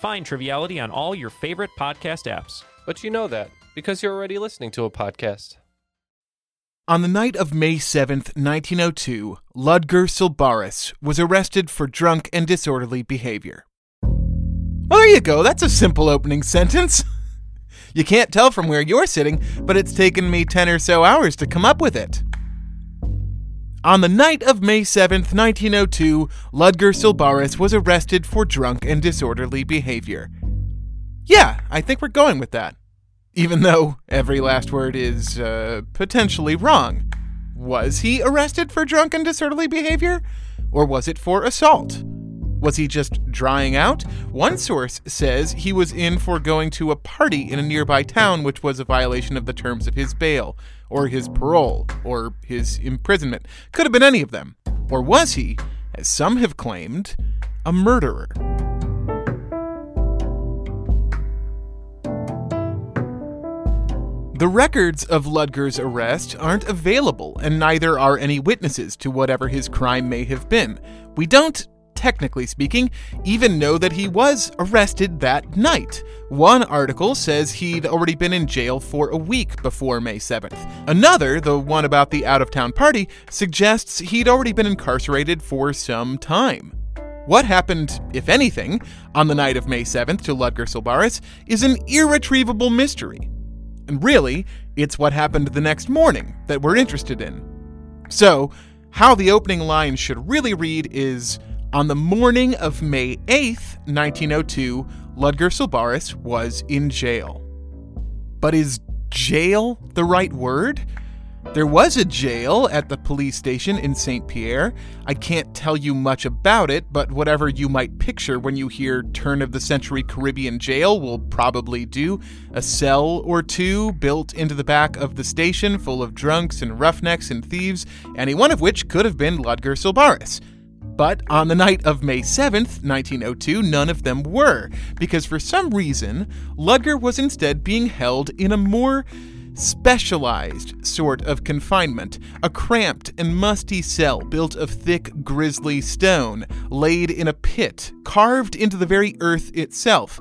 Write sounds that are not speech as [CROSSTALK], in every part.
Find Triviality on all your favorite podcast apps. but you know that because you're already listening to a podcast. On the night of May 7th, 1902, Ludger Sylbaris was arrested for drunk and disorderly behavior. Well, there you go. That's a simple opening sentence. [LAUGHS] You can't tell from where you're sitting, but it's taken me 10 or so hours to come up with it. On the night of May 7, 1902, Ludger Sylbaris was arrested for drunk and disorderly behavior. Yeah, I think we're going with that even though every last word is uh, potentially wrong. Was he arrested for drunk and disorderly behavior? Or was it for assault? Was he just drying out? One source says he was in for going to a party in a nearby town, which was a violation of the terms of his bail, or his parole, or his imprisonment. Could have been any of them. Or was he, as some have claimed, a murderer? The records of Ludger's arrest aren't available, and neither are any witnesses to whatever his crime may have been. We don't, technically speaking, even know that he was arrested that night. One article says he'd already been in jail for a week before May 7th. Another, the one about the out of town party, suggests he'd already been incarcerated for some time. What happened, if anything, on the night of May 7th to Ludger Sylbaris is an irretrievable mystery. And really, it's what happened the next morning that we're interested in. So, how the opening line should really read is On the morning of May 8th, 1902, Ludger Sylbaris was in jail. But is jail the right word? There was a jail at the police station in St. Pierre. I can't tell you much about it, but whatever you might picture when you hear turn of the century Caribbean jail will probably do. A cell or two built into the back of the station full of drunks and roughnecks and thieves, any one of which could have been Ludger Sylbaris. But on the night of May 7th, 1902, none of them were, because for some reason, Ludger was instead being held in a more specialized sort of confinement, a cramped and musty cell built of thick, grisly stone, laid in a pit carved into the very earth itself.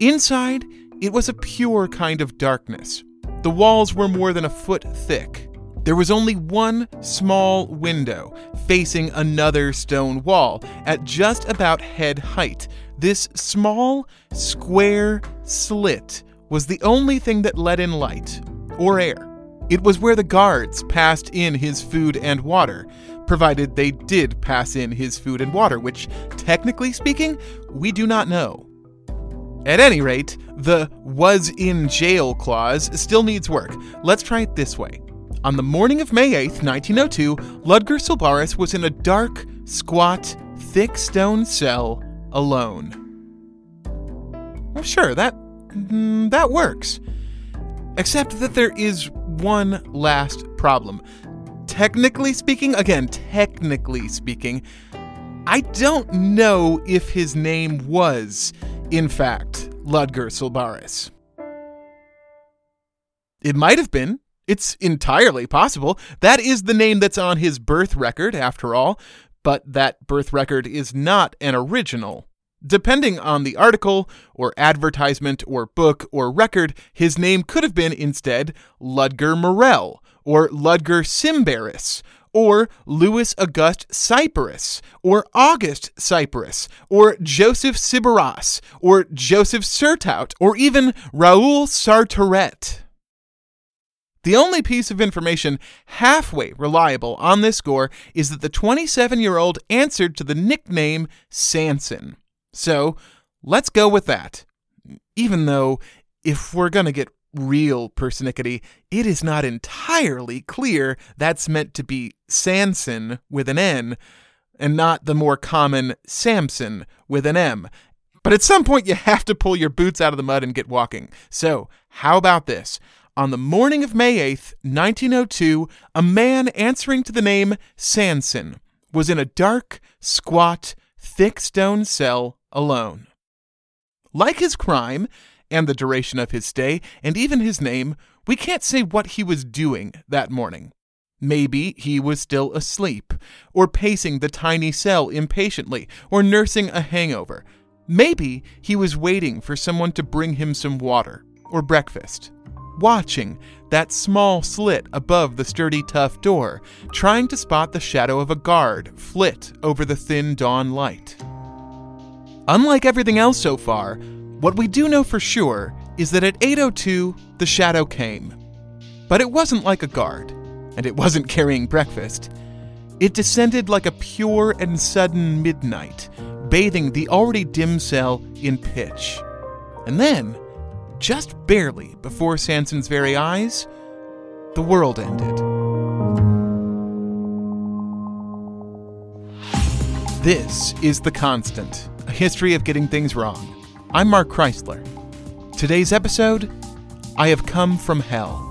Inside, it was a pure kind of darkness. The walls were more than a foot thick. There was only one small window facing another stone wall at just about head height. This small, square slit was the only thing that let in light or air. It was where the guards passed in his food and water, provided they did pass in his food and water, which, technically speaking, we do not know. At any rate, the was in jail clause still needs work. Let's try it this way. On the morning of May 8th, 1902, Ludger Sylbaris was in a dark, squat, thick stone cell alone. Well, sure, that mm, that works. Except that there is one last problem. Technically speaking, again, technically speaking, I don't know if his name was, in fact, Ludger Sylbaris. It might have been. It's entirely possible. That is the name that's on his birth record, after all, but that birth record is not an original. Depending on the article, or advertisement, or book, or record, his name could have been instead Ludger Morel, or Ludger Simbaris, or Louis August Cyparis, or August Cyparis, or Joseph Sibaras, or Joseph Surtout, or even Raoul Sartoret. The only piece of information halfway reliable on this score is that the 27 year old answered to the nickname Sanson. So let's go with that. Even though, if we're going to get real persnickety, it is not entirely clear that's meant to be Sanson with an N and not the more common Samson with an M. But at some point, you have to pull your boots out of the mud and get walking. So, how about this? On the morning of May 8th, 1902, a man answering to the name Sanson was in a dark, squat, thick stone cell alone. Like his crime, and the duration of his stay, and even his name, we can't say what he was doing that morning. Maybe he was still asleep, or pacing the tiny cell impatiently, or nursing a hangover. Maybe he was waiting for someone to bring him some water or breakfast, watching that small slit above the sturdy, tough door, trying to spot the shadow of a guard flit over the thin dawn light. Unlike everything else so far, what we do know for sure is that at 8:02 the shadow came. But it wasn't like a guard, and it wasn't [LAUGHS] carrying breakfast. It descended like a pure and sudden midnight, bathing the already dim cell in pitch. And then, just barely before Sanson's very eyes, the world ended. This is The Constant, a history of getting things wrong. I'm Mark Chrisler. Today's episode I Have Come from Hell.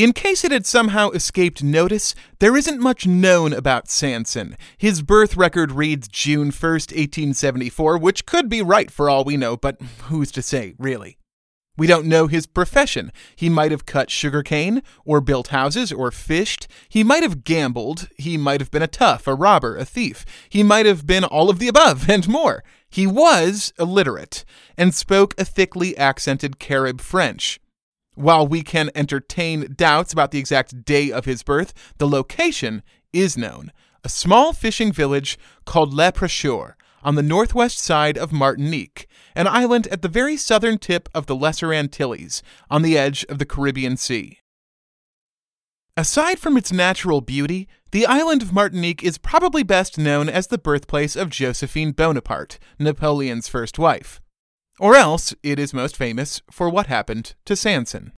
In case it had somehow escaped notice, there isn't much known about Sanson. His birth record reads June 1st, 1874, which could be right for all we know, but who's to say, really? We don't know his profession. He might have cut sugarcane, or built houses, or fished. He might have gambled. He might have been a tough, a robber, a thief. He might have been all of the above and more. He was illiterate and spoke a thickly accented Carib French. While we can entertain doubts about the exact day of his birth, the location is known a small fishing village called Le Precheur on the northwest side of Martinique, an island at the very southern tip of the Lesser Antilles, on the edge of the Caribbean Sea. Aside from its natural beauty, the island of Martinique is probably best known as the birthplace of Josephine Bonaparte, Napoleon's first wife. Or else it is most famous for what happened to Sanson.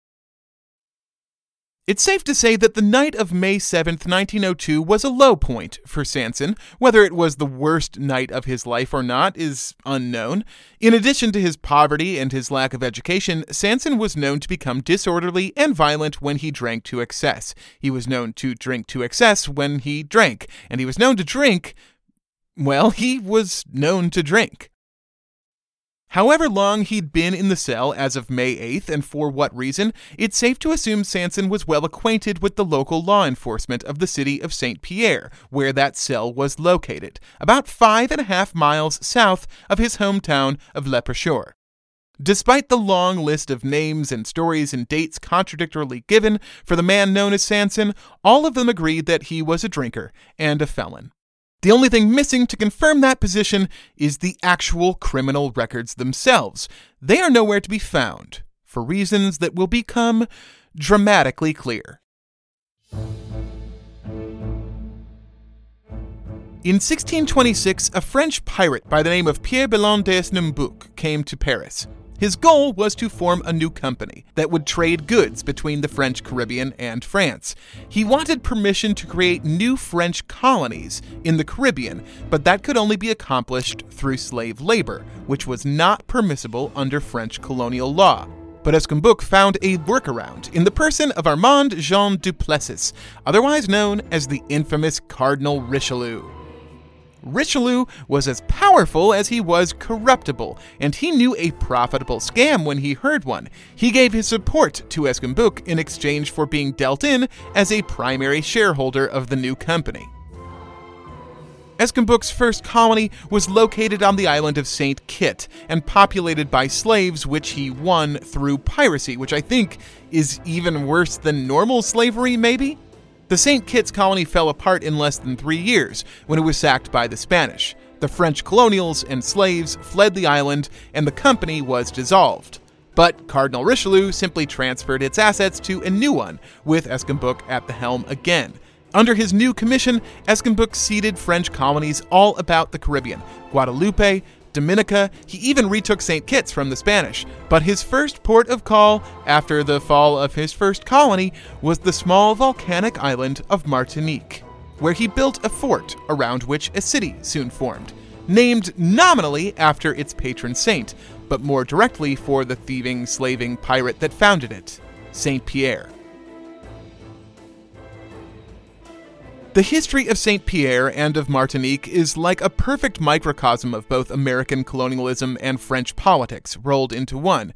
It's safe to say that the night of May 7th, 1902 was a low point for Sanson. Whether it was the worst night of his life or not is unknown. In addition to his poverty and his lack of education, Sanson was known to become disorderly and violent when he drank to excess. He was known to drink to excess when he drank, and he was known to drink. Well, he was known to drink. However long he'd been in the cell as of May 8th and for what reason, it's safe to assume Sanson was well acquainted with the local law enforcement of the city of St. Pierre, where that cell was located, about five and a half miles south of his hometown of Le Precheur. Despite the long list of names and stories and dates contradictorily given for the man known as Sanson, all of them agreed that he was a drinker and a felon. The only thing missing to confirm that position is the actual criminal records themselves. They are nowhere to be found, for reasons that will become dramatically clear. In 1626, a French pirate by the name of Pierre Belon des came to Paris. His goal was to form a new company that would trade goods between the French Caribbean and France. He wanted permission to create new French colonies in the Caribbean, but that could only be accomplished through slave labor, which was not permissible under French colonial law. But Esnambuc found a workaround in the person of Armand Jean Duplessis, otherwise known as the infamous Cardinal Richelieu. Richelieu was as powerful as he was corruptible, and he knew a profitable scam when he heard one. He gave his support to Esnambuc in exchange for being dealt in as a primary shareholder of the new company. Esnambuc's first colony was located on the island of St. Kitts and populated by slaves, which he won through piracy, which I think is even worse than normal slavery, maybe? The St. Kitts colony fell apart in less than three years when it was sacked by the Spanish. The French colonials and slaves fled the island, and the company was dissolved. But Cardinal Richelieu simply transferred its assets to a new one, with Esnambuc at the helm again. Under his new commission, Esnambuc ceded French colonies all about the Caribbean Guadeloupe, Dominica, he even retook St. Kitts from the Spanish. But his first port of call, after the fall of his first colony, was the small volcanic island of Martinique, where he built a fort around which a city soon formed, named nominally after its patron saint, but more directly for the thieving, slaving pirate that founded it, St. Pierre. The history of St. Pierre and of Martinique is like a perfect microcosm of both American colonialism and French politics rolled into one.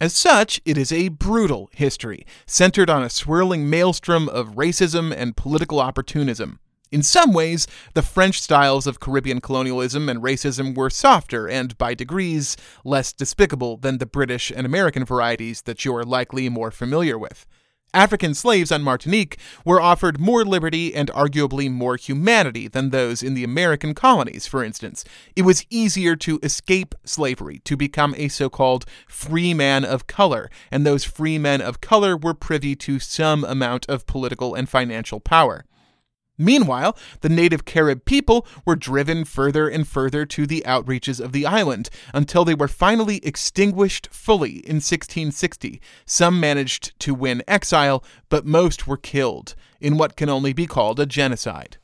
As such, it is a brutal history, centered on a swirling maelstrom of racism and political opportunism. In some ways, the French styles of Caribbean colonialism and racism were softer and, by degrees, less despicable than the British and American varieties that you're likely more familiar with. African slaves on Martinique were offered more liberty and arguably more humanity than those in the American colonies, for instance. It was easier to escape slavery, to become a so called free man of color, and those free men of color were privy to some amount of political and financial power. Meanwhile, the native Carib people were driven further and further to the outreaches of the island until they were finally extinguished fully in 1660. Some managed to win exile, but most were killed in what can only be called a genocide.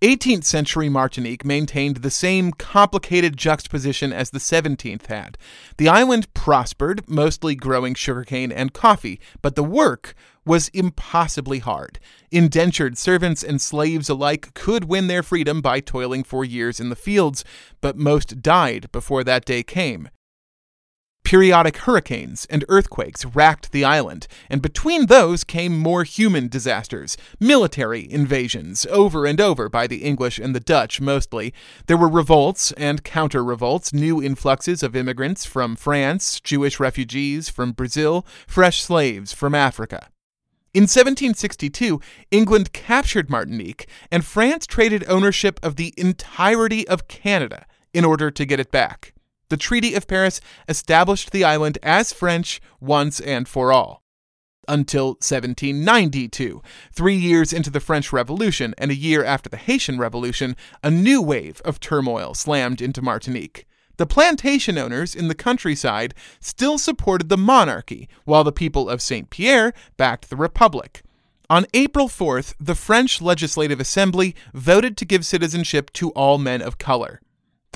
18th century Martinique maintained the same complicated juxtaposition as the 17th had. The island prospered, mostly growing sugarcane and coffee, but the work was impossibly hard. Indentured servants and slaves alike could win their freedom by toiling for years in the fields, but most died before that day came. Periodic hurricanes and earthquakes racked the island, and between those came more human disasters, military invasions, over and over by the English and the Dutch mostly. There were revolts and counter revolts, new influxes of immigrants from France, Jewish refugees from Brazil, fresh slaves from Africa. In 1762, England captured Martinique, and France traded ownership of the entirety of Canada in order to get it back. The Treaty of Paris established the island as French once and for all. Until 1792, three years into the French Revolution and a year after the Haitian Revolution, a new wave of turmoil slammed into Martinique. The plantation owners in the countryside still supported the monarchy, while the people of St. Pierre backed the republic. On April 4th, the French Legislative Assembly voted to give citizenship to all men of color.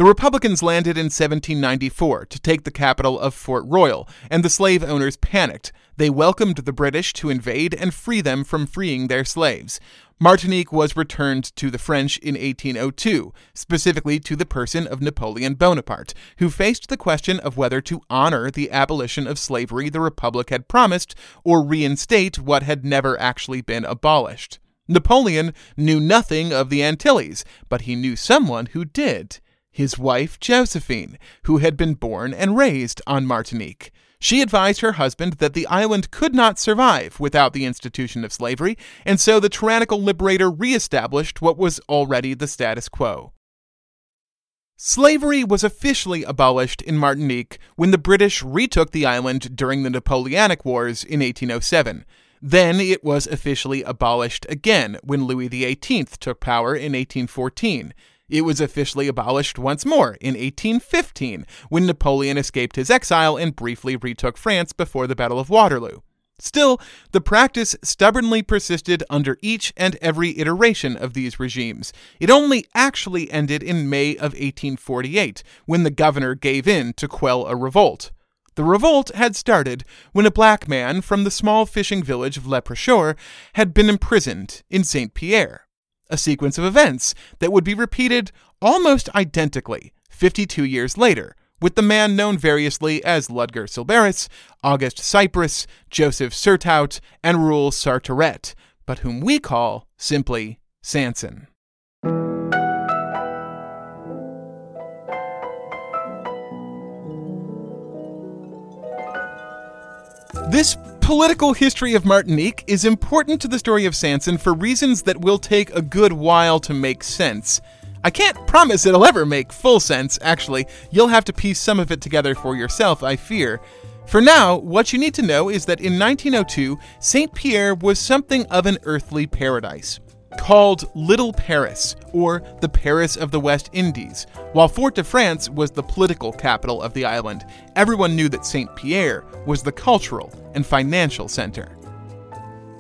The Republicans landed in 1794 to take the capital of Fort Royal, and the slave owners panicked. They welcomed the British to invade and free them from freeing their slaves. Martinique was returned to the French in 1802, specifically to the person of Napoleon Bonaparte, who faced the question of whether to honor the abolition of slavery the Republic had promised or reinstate what had never actually been abolished. Napoleon knew nothing of the Antilles, but he knew someone who did his wife Josephine, who had been born and raised on Martinique. She advised her husband that the island could not survive without the institution of slavery, and so the tyrannical liberator reestablished what was already the status quo. Slavery was officially abolished in Martinique when the British retook the island during the Napoleonic Wars in 1807. Then it was officially abolished again when Louis XVIII took power in 1814. It was officially abolished once more in 1815 when Napoleon escaped his exile and briefly retook France before the Battle of Waterloo. Still, the practice stubbornly persisted under each and every iteration of these regimes. It only actually ended in May of 1848, when the governor gave in to quell a revolt. The revolt had started when a black man from the small fishing village of Le Precheur had been imprisoned in St. Pierre a sequence of events that would be repeated almost identically 52 years later, with the man known variously as Ludger Sylbaris, August Cyparis, Joseph Surtout, and Raoul Sartoret, but whom we call simply Sanson. This political history of Martinique is important to the story of Sanson for reasons that will take a good while to make sense. I can't promise it'll ever make full sense, actually. You'll have to piece some of it together for yourself, I fear. For now, what you need to know is that in 1902, St. Pierre was something of an earthly paradise. Called Little Paris, or the Paris of the West Indies. While Fort de France was the political capital of the island, everyone knew that St. Pierre was the cultural and financial center.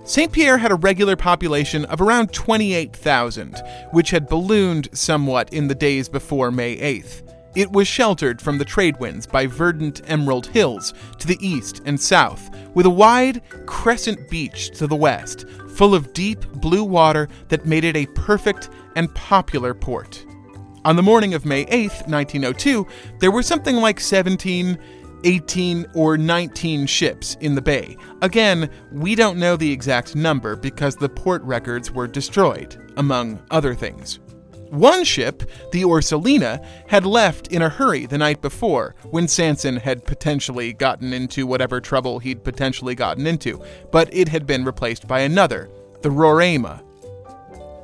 St. Pierre had a regular population of around 28,000, which had ballooned somewhat in the days before May 8th. It was sheltered from the trade winds by verdant emerald hills to the east and south, with a wide crescent beach to the west, full of deep blue water that made it a perfect and popular port. On the morning of May 8th, 1902, there were something like 17, 18, or 19 ships in the bay. Again, we don't know the exact number because the port records were destroyed, among other things. One ship, the Orsolina, had left in a hurry the night before when Sanson had potentially gotten into whatever trouble he'd potentially gotten into, but it had been replaced by another, the Roraima.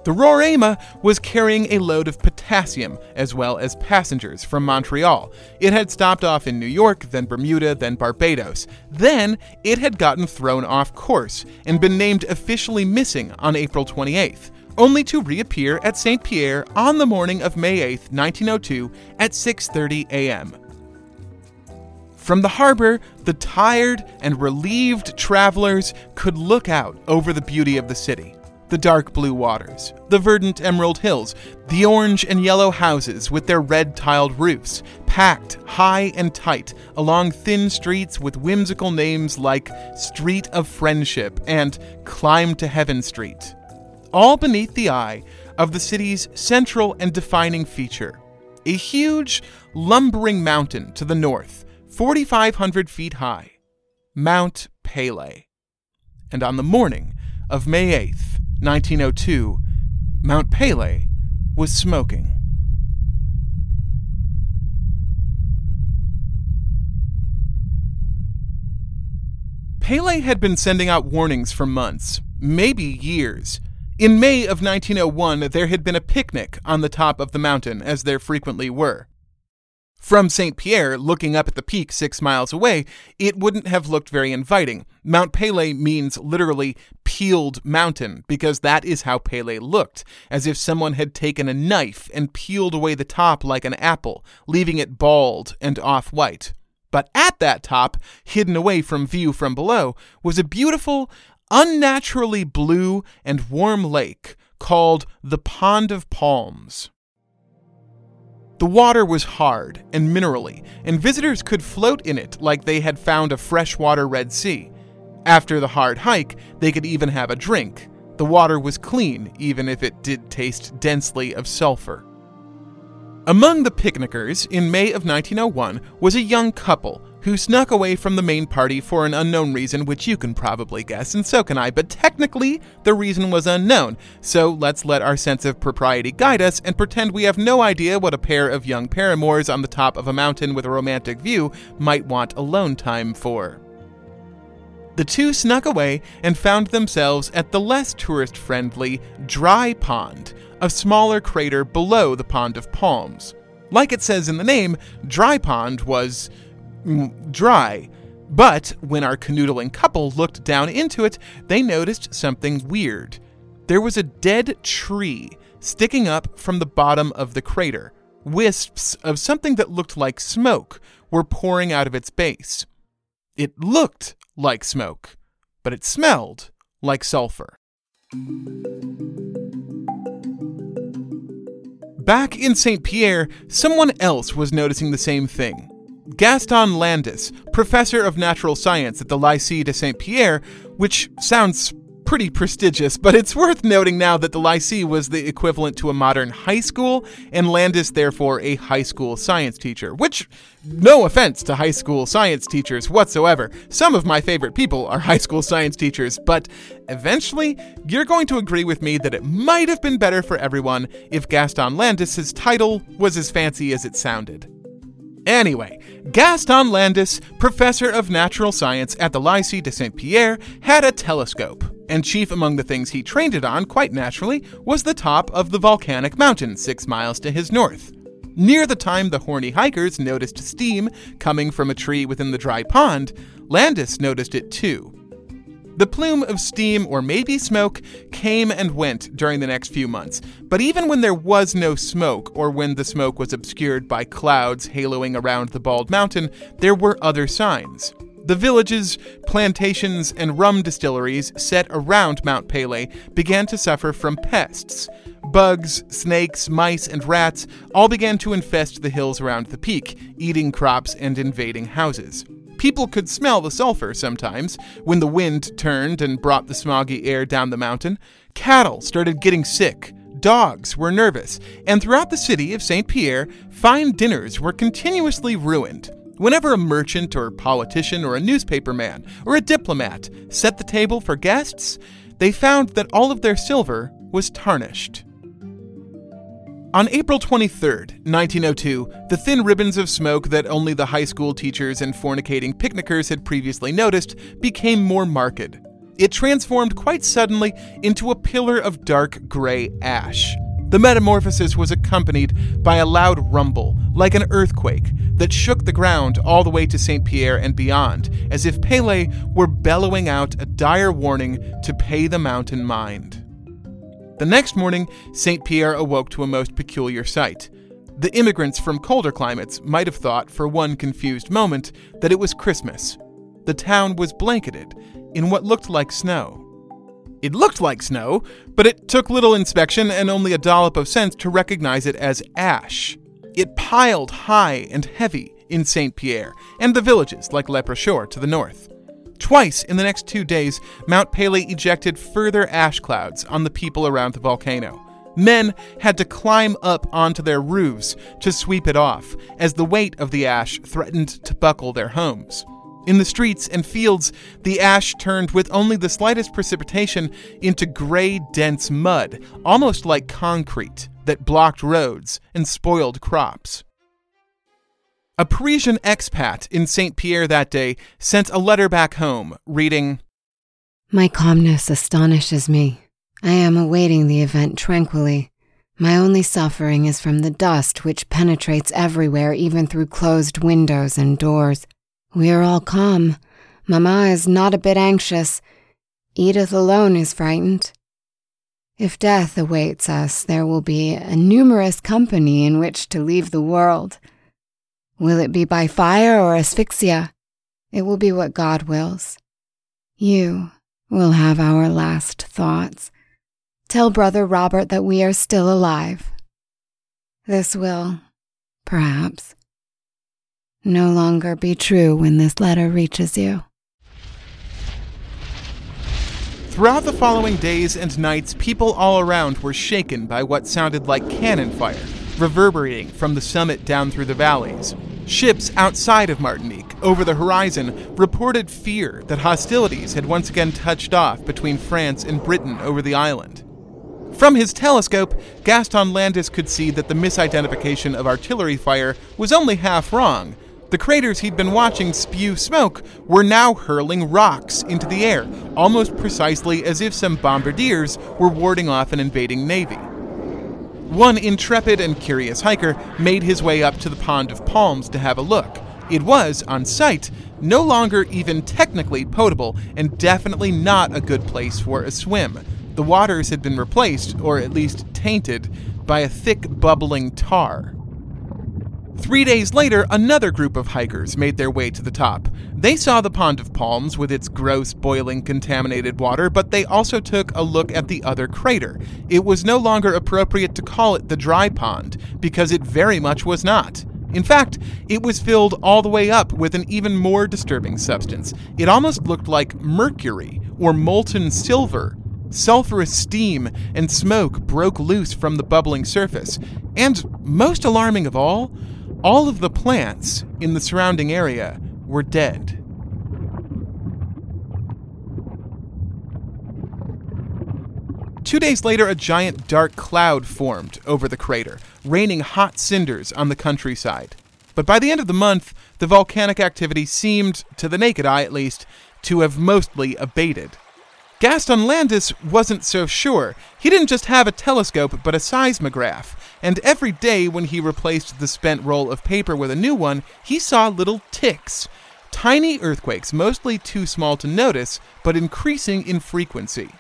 The Roraima was carrying a load of potassium as well as passengers from Montreal. It had stopped off in New York, then Bermuda, then Barbados. Then it had gotten thrown off course and been named officially missing on April 28th only to reappear at St. Pierre on the morning of May 8, 1902 at 6:30 a.m. From the harbor, the tired and relieved travelers could look out over the beauty of the city. The dark blue waters, the verdant emerald hills, the orange and yellow houses with their red tiled roofs, packed high and tight along thin streets with whimsical names like Street of Friendship and Climb to Heaven Street all beneath the eye of the city's central and defining feature a huge, lumbering mountain to the north, 4,500 feet high, Mount Pelee. And on the morning of May 8th, 1902, Mount Pelee was smoking. Pelee had been sending out warnings for months, maybe years, in May of 1901, there had been a picnic on the top of the mountain, as there frequently were. From St. Pierre, looking up at the peak six miles away, it wouldn't have looked very inviting. Mount Pelee means literally peeled mountain, because that is how Pelee looked, as if someone had taken a knife and peeled away the top like an apple, leaving it bald and off white. But at that top, hidden away from view from below, was a beautiful, unnaturally blue and warm lake called the Pond of Palms. The water was hard and minerally, and visitors could float in it like they had found a freshwater Red Sea. After the hard hike, they could even have a drink. The water was clean, even if it did taste densely of sulfur. Among the picnickers in May of 1901 was a young couple who snuck away from the main party for an unknown reason, which you can probably guess, and so can I, but technically, the reason was unknown. So let's let our sense of propriety guide us and pretend we have no idea what a pair of young paramours on the top of a mountain with a romantic view might want alone time for. The two snuck away and found themselves at the less tourist friendly Dry Pond, a smaller crater below the Pond of Palms. Like it says in the name, Dry Pond was dry. But when our canoodling couple looked down into it, they noticed something weird. There was a dead tree sticking up from the bottom of the crater. Wisps of something that looked like smoke were pouring out of its base. It looked like smoke, but it smelled like sulfur. Back in St. Pierre, someone else was noticing the same thing. Gaston Landes, professor of natural science at the Lycée de Saint Pierre, which sounds pretty prestigious, but it's worth noting now that the Lycée was the equivalent to a modern high school, and Landes, therefore, a high school science teacher. Which, no offense to high school science teachers whatsoever. Some of my favorite people are high school science teachers, but eventually, you're going to agree with me that it might have been better for everyone if Gaston Landes's title was as fancy as it sounded. Anyway, Gaston Landes, professor of natural science at the Lycée de Saint Pierre, had a telescope, and chief among the things he trained it on, quite naturally, was the top of the volcanic mountain six miles to his north. Near the time the horny hikers noticed steam coming from a tree within the dry pond, Landes noticed it too. The plume of steam or maybe smoke came and went during the next few months, but even when there was no smoke, or when the smoke was obscured by clouds haloing around the bald mountain, there were other signs. The villages, plantations, and rum distilleries set around Mount Pelée began to suffer from pests. Bugs, snakes, mice, and rats all began to infest the hills around the peak, eating crops and invading houses. People could smell the sulfur sometimes when the wind turned and brought the smoggy air down the mountain. Cattle started getting sick. Dogs were nervous, and throughout the city of St. Pierre, fine dinners were continuously ruined. Whenever a merchant or politician or a newspaperman or a diplomat set the table for guests, they found that all of their silver was tarnished. On April 23, 1902, the thin ribbons of smoke that only the high school teachers and fornicating picnickers had previously noticed became more marked. It transformed quite suddenly into a pillar of dark gray ash. The metamorphosis was accompanied by a loud rumble, like an earthquake, that shook the ground all the way to St. Pierre and beyond, as if Pele were bellowing out a dire warning to pay the mountain mind. The next morning, St. Pierre awoke to a most peculiar sight. The immigrants from colder climates might have thought for one confused moment that it was Christmas. The town was blanketed in what looked like snow. It looked like snow, but it took little inspection and only a dollop of sense to recognize it as ash. It piled high and heavy in St. Pierre and the villages like Le Precheur to the north. Twice in the next two days, Mount Pelée ejected further ash clouds on the people around the volcano. Men had to climb up onto their roofs to sweep it off, as the weight of the ash threatened to buckle their homes. In the streets and fields, the ash turned with only the slightest precipitation into gray, dense mud, almost like concrete, that blocked roads and spoiled crops. A Parisian expat in St. Pierre that day sent a letter back home, reading My calmness astonishes me. I am awaiting the event tranquilly. My only suffering is from the dust which penetrates everywhere, even through closed windows and doors. We are all calm. Mamma is not a bit anxious. Edith alone is frightened. If death awaits us, there will be a numerous company in which to leave the world. Will it be by fire or asphyxia? It will be what God wills. You will have our last thoughts. Tell Brother Robert that we are still alive. This will, perhaps, no longer be true when this letter reaches you. Throughout the following days and nights, people all around were shaken by what sounded like cannon fire reverberating from the summit down through the valleys. Ships outside of Martinique, over the horizon, reported fear that hostilities had once again touched off between France and Britain over the island. From his telescope, Gaston Landes could see that the misidentification of artillery fire was only half wrong. The craters he'd been watching spew smoke were now hurling rocks into the air, almost precisely as if some bombardiers were warding off an invading navy. One intrepid and curious hiker made his way up to the Pond of Palms to have a look. It was, on sight, no longer even technically potable and definitely not a good place for a swim. The waters had been replaced, or at least tainted, by a thick bubbling tar. Three days later, another group of hikers made their way to the top. They saw the Pond of Palms with its gross, boiling, contaminated water, but they also took a look at the other crater. It was no longer appropriate to call it the dry pond, because it very much was not. In fact, it was filled all the way up with an even more disturbing substance. It almost looked like mercury or molten silver. Sulfurous steam and smoke broke loose from the bubbling surface. And most alarming of all, all of the plants in the surrounding area were dead. Two days later, a giant dark cloud formed over the crater, raining hot cinders on the countryside. But by the end of the month, the volcanic activity seemed, to the naked eye at least, to have mostly abated. Gaston Landes wasn't so sure. He didn't just have a telescope, but a seismograph. And every day when he replaced the spent roll of paper with a new one, he saw little ticks. Tiny earthquakes, mostly too small to notice, but increasing in frequency.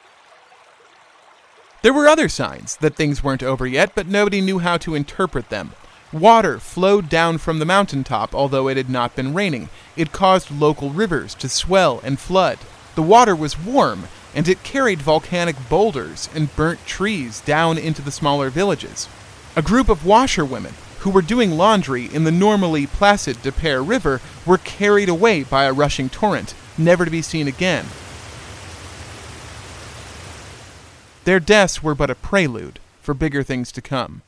There were other signs that things weren't over yet, but nobody knew how to interpret them. Water flowed down from the mountaintop, although it had not been raining. It caused local rivers to swell and flood. The water was warm, and it carried volcanic boulders and burnt trees down into the smaller villages. A group of washerwomen who were doing laundry in the normally placid Des Peres River were carried away by a rushing torrent, never to be seen again. Their deaths were but a prelude for bigger things to come.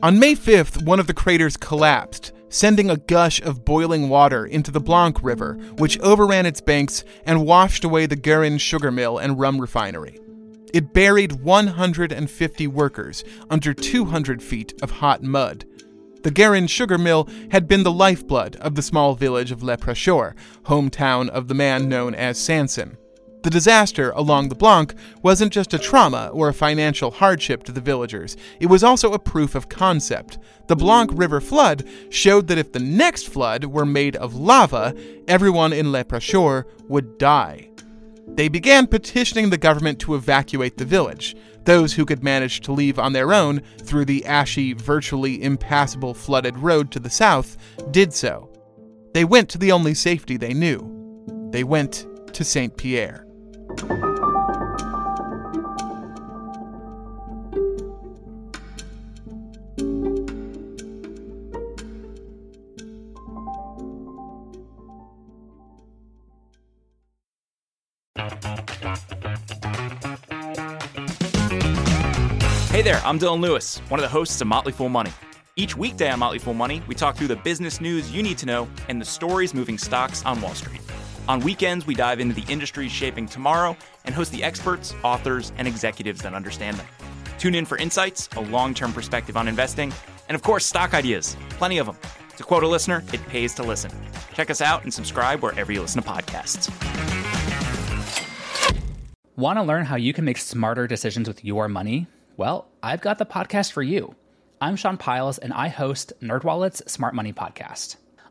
On May 5th, one of the craters collapsed, sending a gush of boiling water into the Blanc River, which overran its banks and washed away the Guerin sugar mill and rum refinery. It buried 150 workers under 200 feet of hot mud. The Guerin sugar mill had been the lifeblood of the small village of Le Precheur, hometown of the man known as Sanson. The disaster along the Blanc wasn't just a trauma or a financial hardship to the villagers, it was also a proof of concept. The Blanc River flood showed that if the next flood were made of lava, everyone in Le Precheur would die. They began petitioning the government to evacuate the village. Those who could manage to leave on their own through the ashy, virtually impassable flooded road to the south did so. They went to the only safety they knew. They went to St. Pierre. Hey there, I'm Dylan Lewis, one of the hosts of Motley Fool Money. Each weekday on Motley Fool Money, we talk through the business news you need to know and the stories moving stocks on Wall Street. On weekends, we dive into the industries shaping tomorrow and host the experts, authors, and executives that understand them. Tune in for insights, a long term perspective on investing, and of course, stock ideas. Plenty of them. To quote a listener, it pays to listen. Check us out and subscribe wherever you listen to podcasts. Want to learn how you can make smarter decisions with your money? Well, I've got the podcast for you. I'm Sean Pyles, and I host NerdWallet's Smart Money Podcast.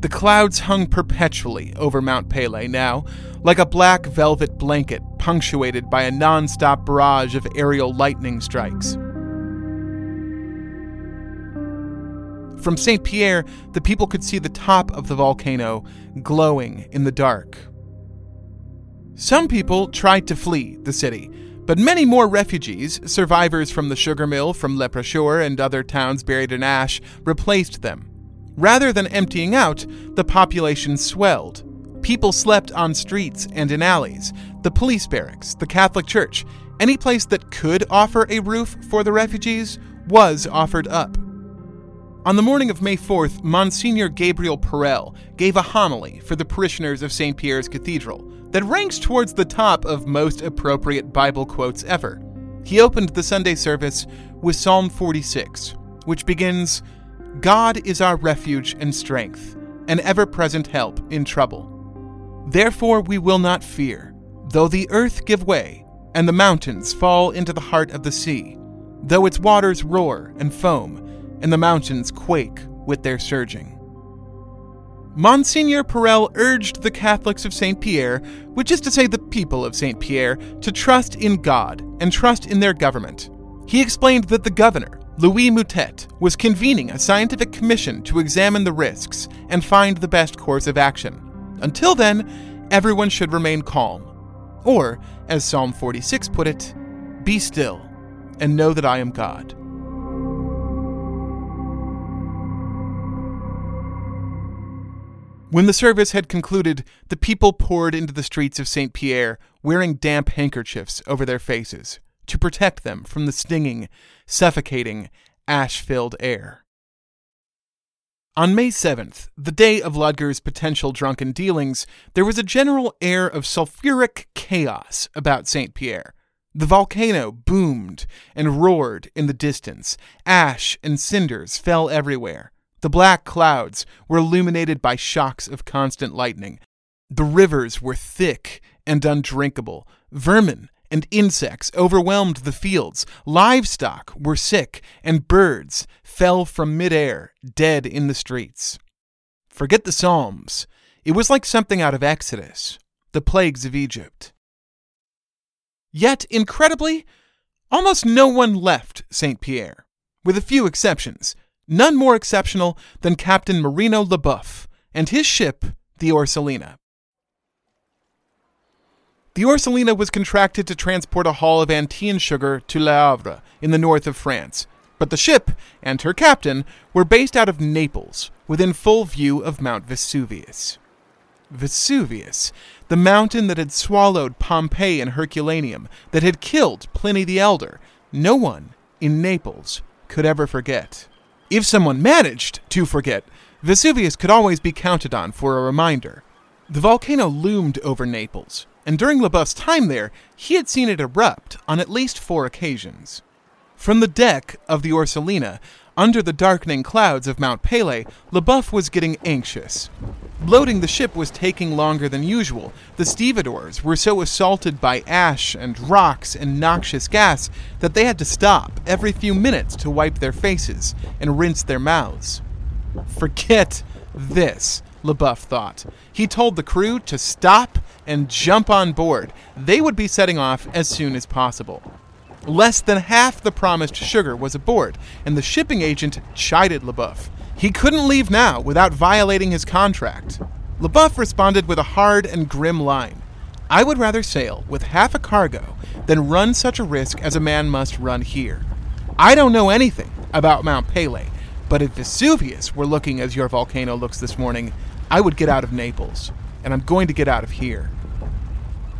The clouds hung perpetually over Mount Pelée now, like a black velvet blanket punctuated by a non-stop barrage of aerial lightning strikes. From St. Pierre, the people could see the top of the volcano glowing in the dark. Some people tried to flee the city, but many more refugees, survivors from the sugar mill from Le Precheur and other towns buried in ash, replaced them. Rather than emptying out, the population swelled. People slept on streets and in alleys, the police barracks, the Catholic Church, any place that could offer a roof for the refugees was offered up. On the morning of May 4th, Monsignor Gabriel Parel gave a homily for the parishioners of St. Pierre's Cathedral that ranks towards the top of most appropriate Bible quotes ever. He opened the Sunday service with Psalm 46, which begins God is our refuge and strength, an ever present help in trouble. Therefore we will not fear, though the earth give way, and the mountains fall into the heart of the sea, though its waters roar and foam, and the mountains quake with their surging. Monsignor Parel urged the Catholics of St. Pierre, which is to say the people of St. Pierre, to trust in God and trust in their government. He explained that the governor, Louis Mouttet, was convening a scientific commission to examine the risks and find the best course of action. Until then, everyone should remain calm. Or, as Psalm 46 put it, be still and know that I am God. When the service had concluded, the people poured into the streets of St. Pierre, wearing damp handkerchiefs over their faces to protect them from the stinging, suffocating, ash filled air. On May 7th, the day of Ludger's potential drunken dealings, there was a general air of sulphuric chaos about St. Pierre. The volcano boomed and roared in the distance. Ash and cinders fell everywhere. The black clouds were illuminated by shocks of constant lightning. The rivers were thick and undrinkable. Vermin and insects overwhelmed the fields. Livestock were sick, and birds fell from midair, dead in the streets. Forget the Psalms. It was like something out of Exodus, the plagues of Egypt. Yet, incredibly, almost no one left St. Pierre, with a few exceptions none more exceptional than Captain Marino Leboeuf and his ship, the Orsolina. The Orsolina was contracted to transport a haul of Andean sugar to Le Havre in the north of France, but the ship and her captain were based out of Naples, within full view of Mount Vesuvius. Vesuvius, the mountain that had swallowed Pompeii and Herculaneum, that had killed Pliny the Elder, no one in Naples could ever forget. If someone managed to forget, Vesuvius could always be counted on for a reminder. The volcano loomed over Naples, and during Leboeuf's time there, he had seen it erupt on at least four occasions. From the deck of the Orsolina, under the darkening clouds of Mount Pelée, Leboeuf was getting anxious. Loading the ship was taking longer than usual. The stevedores were so assaulted by ash and rocks and noxious gas that they had to stop every few minutes to wipe their faces and rinse their mouths. Forget this, Leboeuf thought. He told the crew to stop and jump on board. They would be setting off as soon as possible. Less than half the promised sugar was aboard, and the shipping agent chided Leboeuf. He couldn't leave now without violating his contract. Leboeuf responded with a hard and grim line. I would rather sail with half a cargo than run such a risk as a man must run here. I don't know anything about Mount Pelée, but if Vesuvius were looking as your volcano looks this morning, I would get out of Naples, and I'm going to get out of here.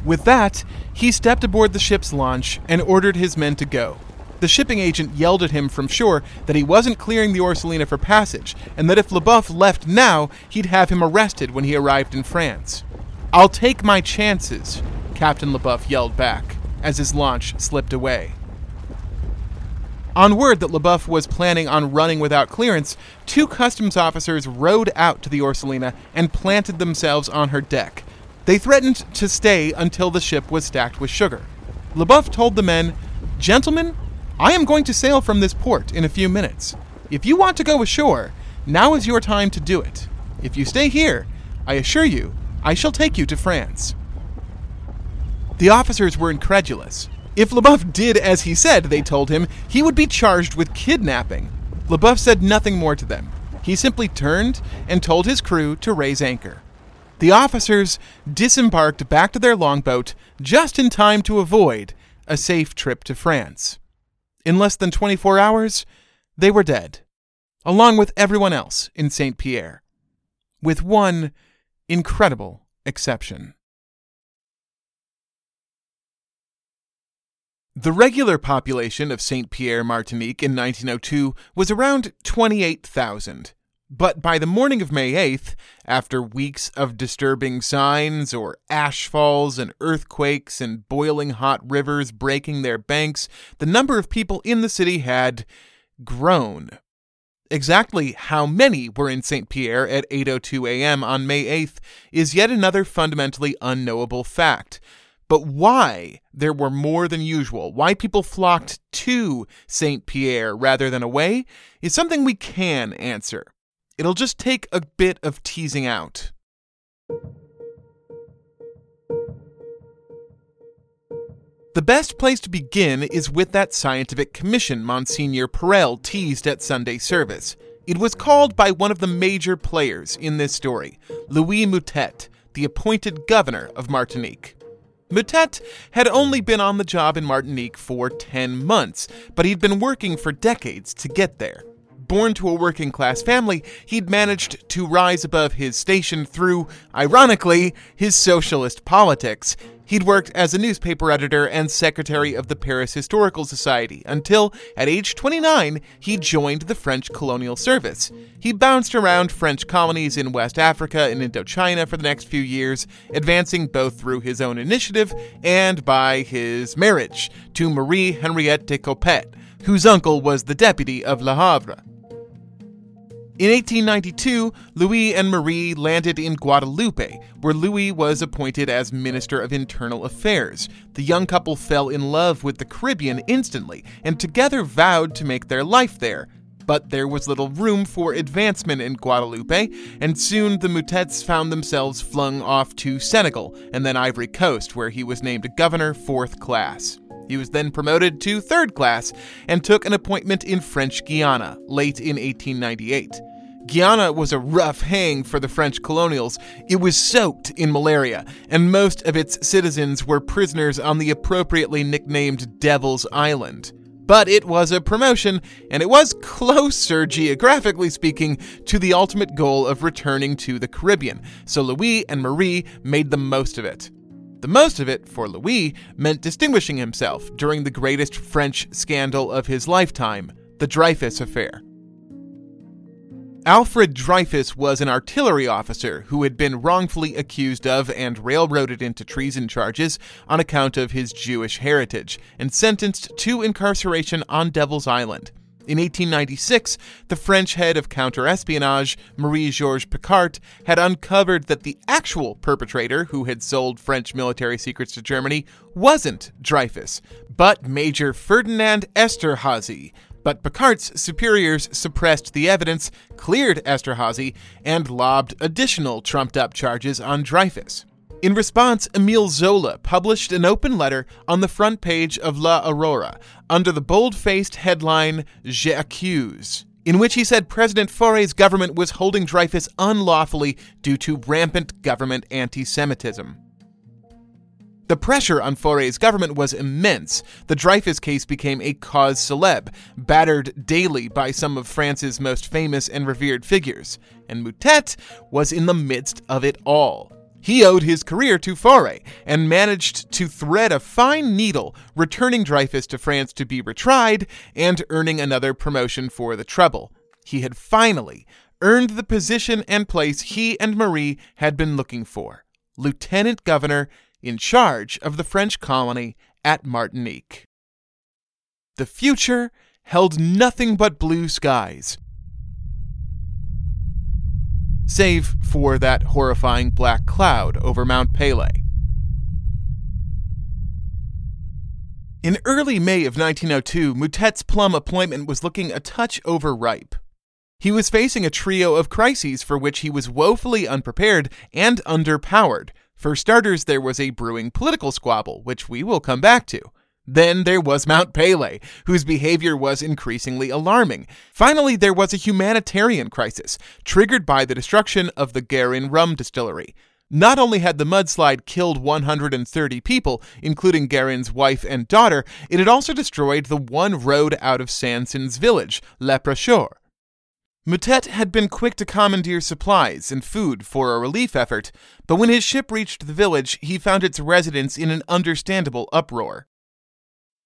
With that, he stepped aboard the ship's launch and ordered his men to go. The shipping agent yelled at him from shore that he wasn't clearing the Orsolina for passage, and that if Leboeuf left now, he'd have him arrested when he arrived in France. I'll take my chances, Captain Leboeuf yelled back as his launch slipped away. On word that Leboeuf was planning on running without clearance, two customs officers rowed out to the Orsolina and planted themselves on her deck, they threatened to stay until the ship was stacked with sugar. Leboeuf told the men, Gentlemen, I am going to sail from this port in a few minutes. If you want to go ashore, now is your time to do it. If you stay here, I assure you, I shall take you to France. The officers were incredulous. If Leboeuf did as he said, they told him, he would be charged with kidnapping. Leboeuf said nothing more to them. He simply turned and told his crew to raise anchor. The officers disembarked back to their longboat just in time to avoid a safe trip to France. In less than 24 hours, they were dead, along with everyone else in St. Pierre, with one incredible exception. The regular population of St. Pierre, Martinique in 1902 was around 28,000. But by the morning of May 8th, after weeks of disturbing signs or ashfalls and earthquakes and boiling hot rivers breaking their banks, the number of people in the city had grown. Exactly how many were in St. Pierre at 8:02 a.m. on May 8th is yet another fundamentally unknowable fact. But why there were more than usual, why people flocked to St. Pierre rather than away, is something we can answer. It'll just take a bit of teasing out. The best place to begin is with that scientific commission Monsignor Parel teased at Sunday service. It was called by one of the major players in this story, Louis Mouttet, the appointed governor of Martinique. Mouttet had only been on the job in Martinique for 10 months, but he'd been working for decades to get there. Born to a working class family, he'd managed to rise above his station through, ironically, his socialist politics. He'd worked as a newspaper editor and secretary of the Paris Historical Society until, at age 29, he joined the French colonial service. He bounced around French colonies in West Africa and Indochina for the next few years, advancing both through his own initiative and by his marriage to Marie Henriette de Coppet, whose uncle was the deputy of Le Havre. In 1892, Louis and Marie landed in Guadeloupe, where Louis was appointed as Minister of Internal Affairs. The young couple fell in love with the Caribbean instantly, and together vowed to make their life there. But there was little room for advancement in Guadeloupe, and soon the Mouttets found themselves flung off to Senegal and then Ivory Coast, where he was named governor fourth class. He was then promoted to third class and took an appointment in French Guiana late in 1898. Guiana was a rough hang for the French colonials. It was soaked in malaria, and most of its citizens were prisoners on the appropriately nicknamed Devil's Island. But it was a promotion, and it was closer, geographically speaking, to the ultimate goal of returning to the Caribbean, so Louis and Marie made the most of it. The most of it, for Louis, meant distinguishing himself during the greatest French scandal of his lifetime, the Dreyfus Affair. Alfred Dreyfus was an artillery officer who had been wrongfully accused of and railroaded into treason charges on account of his Jewish heritage and sentenced to incarceration on Devil's Island. In 1896, the French head of counterespionage, Marie Georges Picquart, had uncovered that the actual perpetrator who had sold French military secrets to Germany wasn't Dreyfus, but Major Ferdinand Esterhazy, but Picquart's superiors suppressed the evidence, cleared Esterhazy, and lobbed additional trumped up charges on Dreyfus. In response, Emile Zola published an open letter on the front page of La Aurora under the bold faced headline, J'accuse, in which he said President Faure's government was holding Dreyfus unlawfully due to rampant government anti Semitism. The pressure on Faure's government was immense. The Dreyfus case became a cause celeb, battered daily by some of France's most famous and revered figures. And Mouttet was in the midst of it all. He owed his career to Faure and managed to thread a fine needle, returning Dreyfus to France to be retried and earning another promotion for the trouble. He had finally earned the position and place he and Marie had been looking for Lieutenant Governor in charge of the French colony at Martinique. The future held nothing but blue skies, save for that horrifying black cloud over Mount Pelée. In early May of 1902, Mouttet's plum appointment was looking a touch overripe. He was facing a trio of crises for which he was woefully unprepared and underpowered, for starters, there was a brewing political squabble, which we will come back to. Then there was Mount Pelée, whose behavior was increasingly alarming. Finally, there was a humanitarian crisis, triggered by the destruction of the Garin rum distillery. Not only had the mudslide killed 130 people, including Garin's wife and daughter, it had also destroyed the one road out of Sanson's village, Le Precheur. Mouttet had been quick to commandeer supplies and food for a relief effort, but when his ship reached the village, he found its residents in an understandable uproar.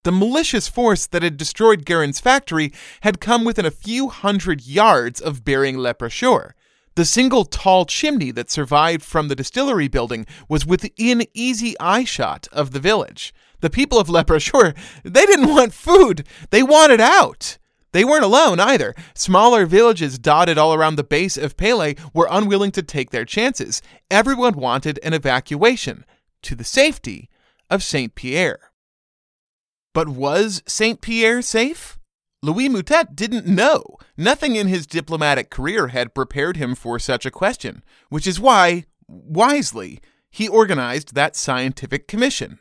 The malicious force that had destroyed Garin's factory had come within a few hundred yards of burying Le Precheur. The single tall chimney that survived from the distillery building was within easy eyeshot of the village. The people of Le Precheur, they didn't want food, they wanted out. They weren't alone either. Smaller villages dotted all around the base of Pele were unwilling to take their chances. Everyone wanted an evacuation to the safety of St. Pierre. But was St. Pierre safe? Louis Mouttet didn't know. Nothing in his diplomatic career had prepared him for such a question, which is why, wisely, he organized that scientific commission.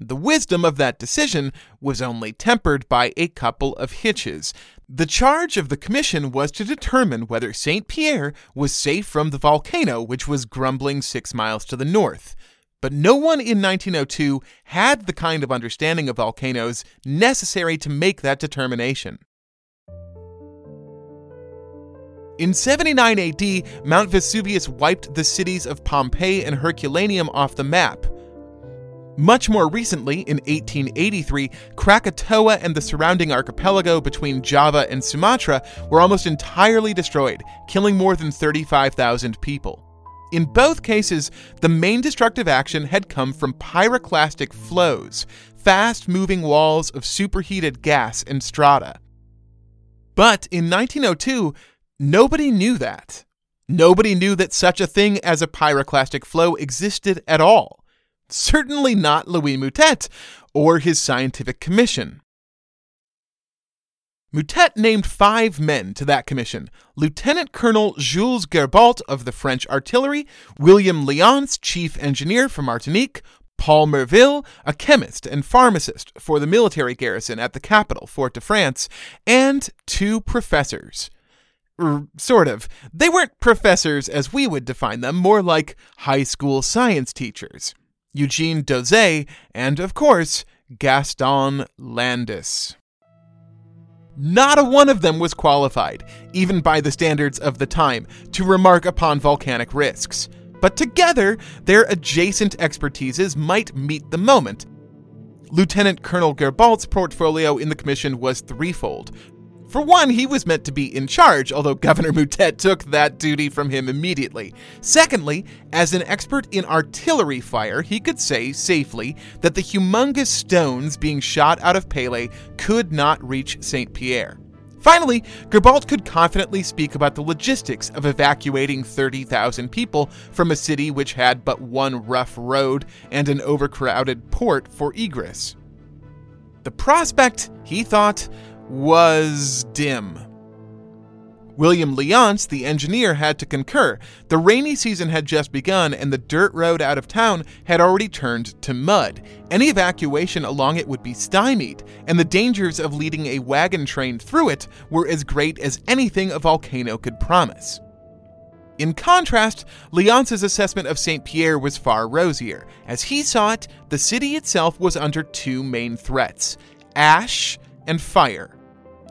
The wisdom of that decision was only tempered by a couple of hitches. The charge of the commission was to determine whether St. Pierre was safe from the volcano which was grumbling six miles to the north. But no one in 1902 had the kind of understanding of volcanoes necessary to make that determination. In 79 AD, Mount Vesuvius wiped the cities of Pompeii and Herculaneum off the map. Much more recently, in 1883, Krakatoa and the surrounding archipelago between Java and Sumatra were almost entirely destroyed, killing more than 35,000 people. In both cases, the main destructive action had come from pyroclastic flows, fast moving walls of superheated gas and strata. But in 1902, nobody knew that. Nobody knew that such a thing as a pyroclastic flow existed at all. Certainly not Louis Mouttet or his scientific commission. Mouttet named five men to that commission Lieutenant Colonel Jules Gerbault of the French artillery, William Lyons, chief engineer for Martinique, Paul Merville, a chemist and pharmacist for the military garrison at the capital, Fort de France, and two professors. Er, sort of. They weren't professors as we would define them, more like high school science teachers. Eugene Daudet, and of course, Gaston Landes. Not a one of them was qualified, even by the standards of the time, to remark upon volcanic risks. But together, their adjacent expertises might meet the moment. Lieutenant Colonel Gerbault's portfolio in the commission was threefold for one, he was meant to be in charge, although Governor Mouttet took that duty from him immediately. Secondly, as an expert in artillery fire, he could say safely that the humongous stones being shot out of Pele could not reach St. Pierre. Finally, Gerbault could confidently speak about the logistics of evacuating 30,000 people from a city which had but one rough road and an overcrowded port for egress. The prospect, he thought, was dim. William Liance, the engineer, had to concur. The rainy season had just begun, and the dirt road out of town had already turned to mud. Any evacuation along it would be stymied, and the dangers of leading a wagon train through it were as great as anything a volcano could promise. In contrast, Liance's assessment of St. Pierre was far rosier. As he saw it, the city itself was under two main threats ash and fire.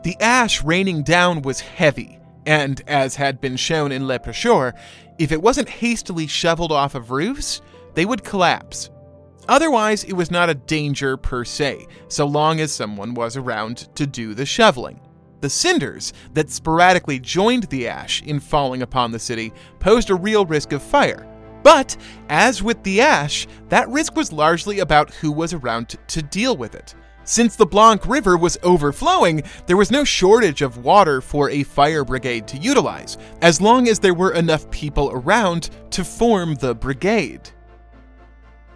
The ash raining down was heavy, and as had been shown in Le Pêcheur, if it wasn't hastily shoveled off of roofs, they would collapse. Otherwise, it was not a danger per se, so long as someone was around to do the shoveling. The cinders that sporadically joined the ash in falling upon the city posed a real risk of fire. But, as with the ash, that risk was largely about who was around to deal with it. Since the Blanc River was overflowing, there was no shortage of water for a fire brigade to utilize, as long as there were enough people around to form the brigade.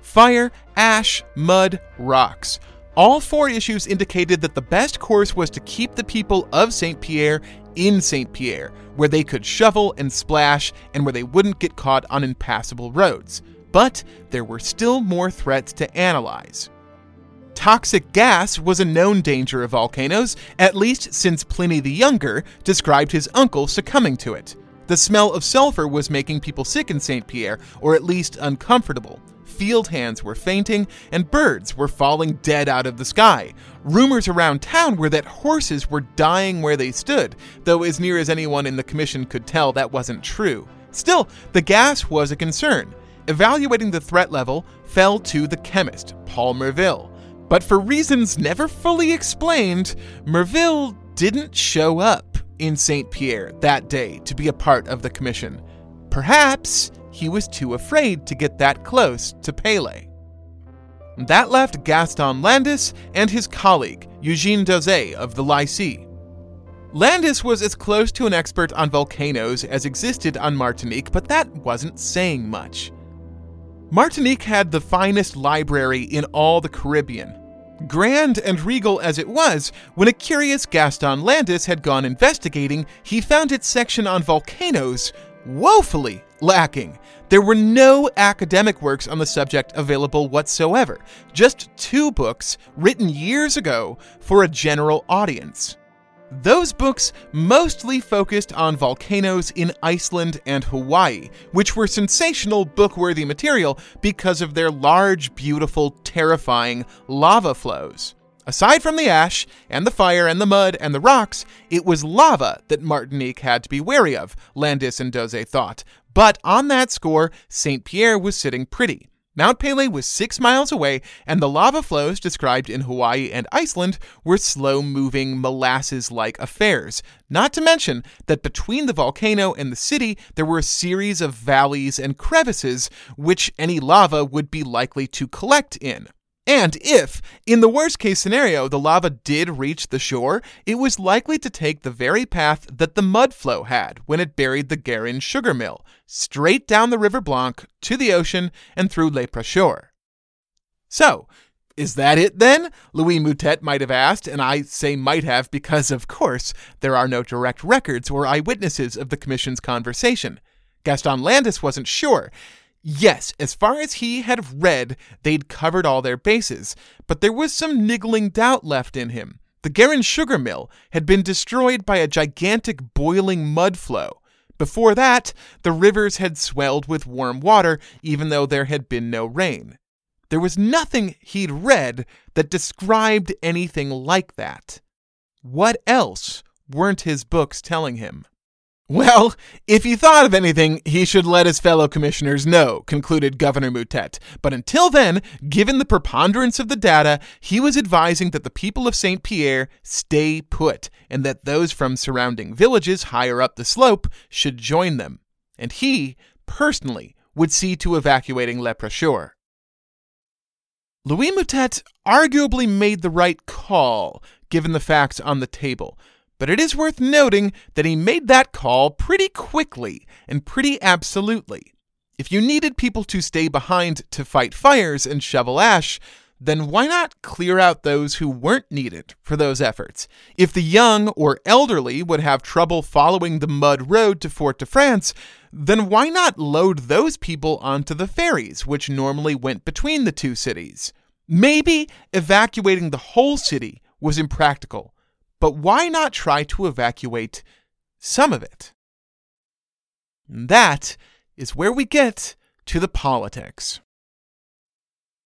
Fire, ash, mud, rocks. All four issues indicated that the best course was to keep the people of St. Pierre in St. Pierre, where they could shovel and splash and where they wouldn't get caught on impassable roads. But there were still more threats to analyze. Toxic gas was a known danger of volcanoes, at least since Pliny the Younger described his uncle succumbing to it. The smell of sulfur was making people sick in St. Pierre, or at least uncomfortable. Field hands were fainting, and birds were falling dead out of the sky. Rumors around town were that horses were dying where they stood, though, as near as anyone in the commission could tell, that wasn't true. Still, the gas was a concern. Evaluating the threat level fell to the chemist, Paul Merville. But for reasons never fully explained, Merville didn't show up in St. Pierre that day to be a part of the commission. Perhaps he was too afraid to get that close to Pele. That left Gaston Landes and his colleague, Eugene Daudet of the Lycée. Landes was as close to an expert on volcanoes as existed on Martinique, but that wasn't saying much. Martinique had the finest library in all the Caribbean, Grand and regal as it was, when a curious Gaston Landes had gone investigating, he found its section on volcanoes woefully lacking. There were no academic works on the subject available whatsoever, just two books written years ago for a general audience. Those books mostly focused on volcanoes in Iceland and Hawaii, which were sensational book worthy material because of their large, beautiful, terrifying lava flows. Aside from the ash, and the fire, and the mud, and the rocks, it was lava that Martinique had to be wary of, Landes and Dauze thought. But on that score, St. Pierre was sitting pretty. Mount Pelée was six miles away, and the lava flows described in Hawaii and Iceland were slow moving, molasses like affairs. Not to mention that between the volcano and the city, there were a series of valleys and crevices which any lava would be likely to collect in. And if, in the worst case scenario, the lava did reach the shore, it was likely to take the very path that the mud flow had when it buried the Guerin sugar mill, straight down the River Blanc to the ocean and through Le Precheur. So, is that it then? Louis Mouttet might have asked, and I say might have because, of course, there are no direct records or eyewitnesses of the Commission's conversation. Gaston Landes wasn't sure. Yes, as far as he had read, they'd covered all their bases, but there was some niggling doubt left in him. The Garin sugar mill had been destroyed by a gigantic boiling mud flow. Before that, the rivers had swelled with warm water, even though there had been no rain. There was nothing he'd read that described anything like that. What else weren't his books telling him? Well, if he thought of anything, he should let his fellow commissioners know, concluded Governor Mouttet. But until then, given the preponderance of the data, he was advising that the people of St. Pierre stay put, and that those from surrounding villages higher up the slope should join them. And he, personally, would see to evacuating Le Precheur. Louis Mouttet arguably made the right call, given the facts on the table but it is worth noting that he made that call pretty quickly and pretty absolutely. If you needed people to stay behind to fight fires and shovel ash, then why not clear out those who weren't needed for those efforts? If the young or elderly would have trouble following the mud road to Fort de France, then why not load those people onto the ferries, which normally went between the two cities? Maybe evacuating the whole city was impractical, but why not try to evacuate some of it? And that is where we get to the politics.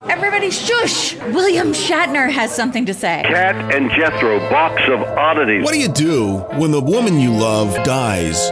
Everybody shush! William Shatner has something to say. Kat and Jethro, box of oddities. What do you do when the woman you love dies?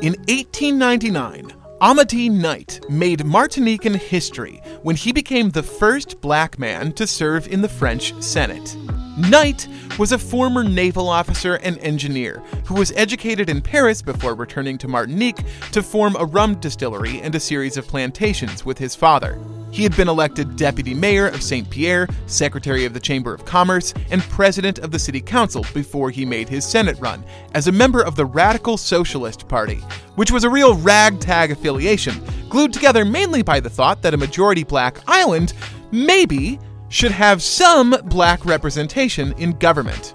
In 1899, Amedee Knight made Martinican history when he became the first black man to serve in the French Senate. Knight was a former naval officer and engineer who was educated in Paris before returning to Martinique to form a rum distillery and a series of plantations with his father. He had been elected deputy mayor of St. Pierre, secretary of the Chamber of Commerce, and president of the city council before he made his Senate run, as a member of the Radical Socialist Party, which was a real ragtag affiliation, glued together mainly by the thought that a majority black island, maybe, should have some black representation in government.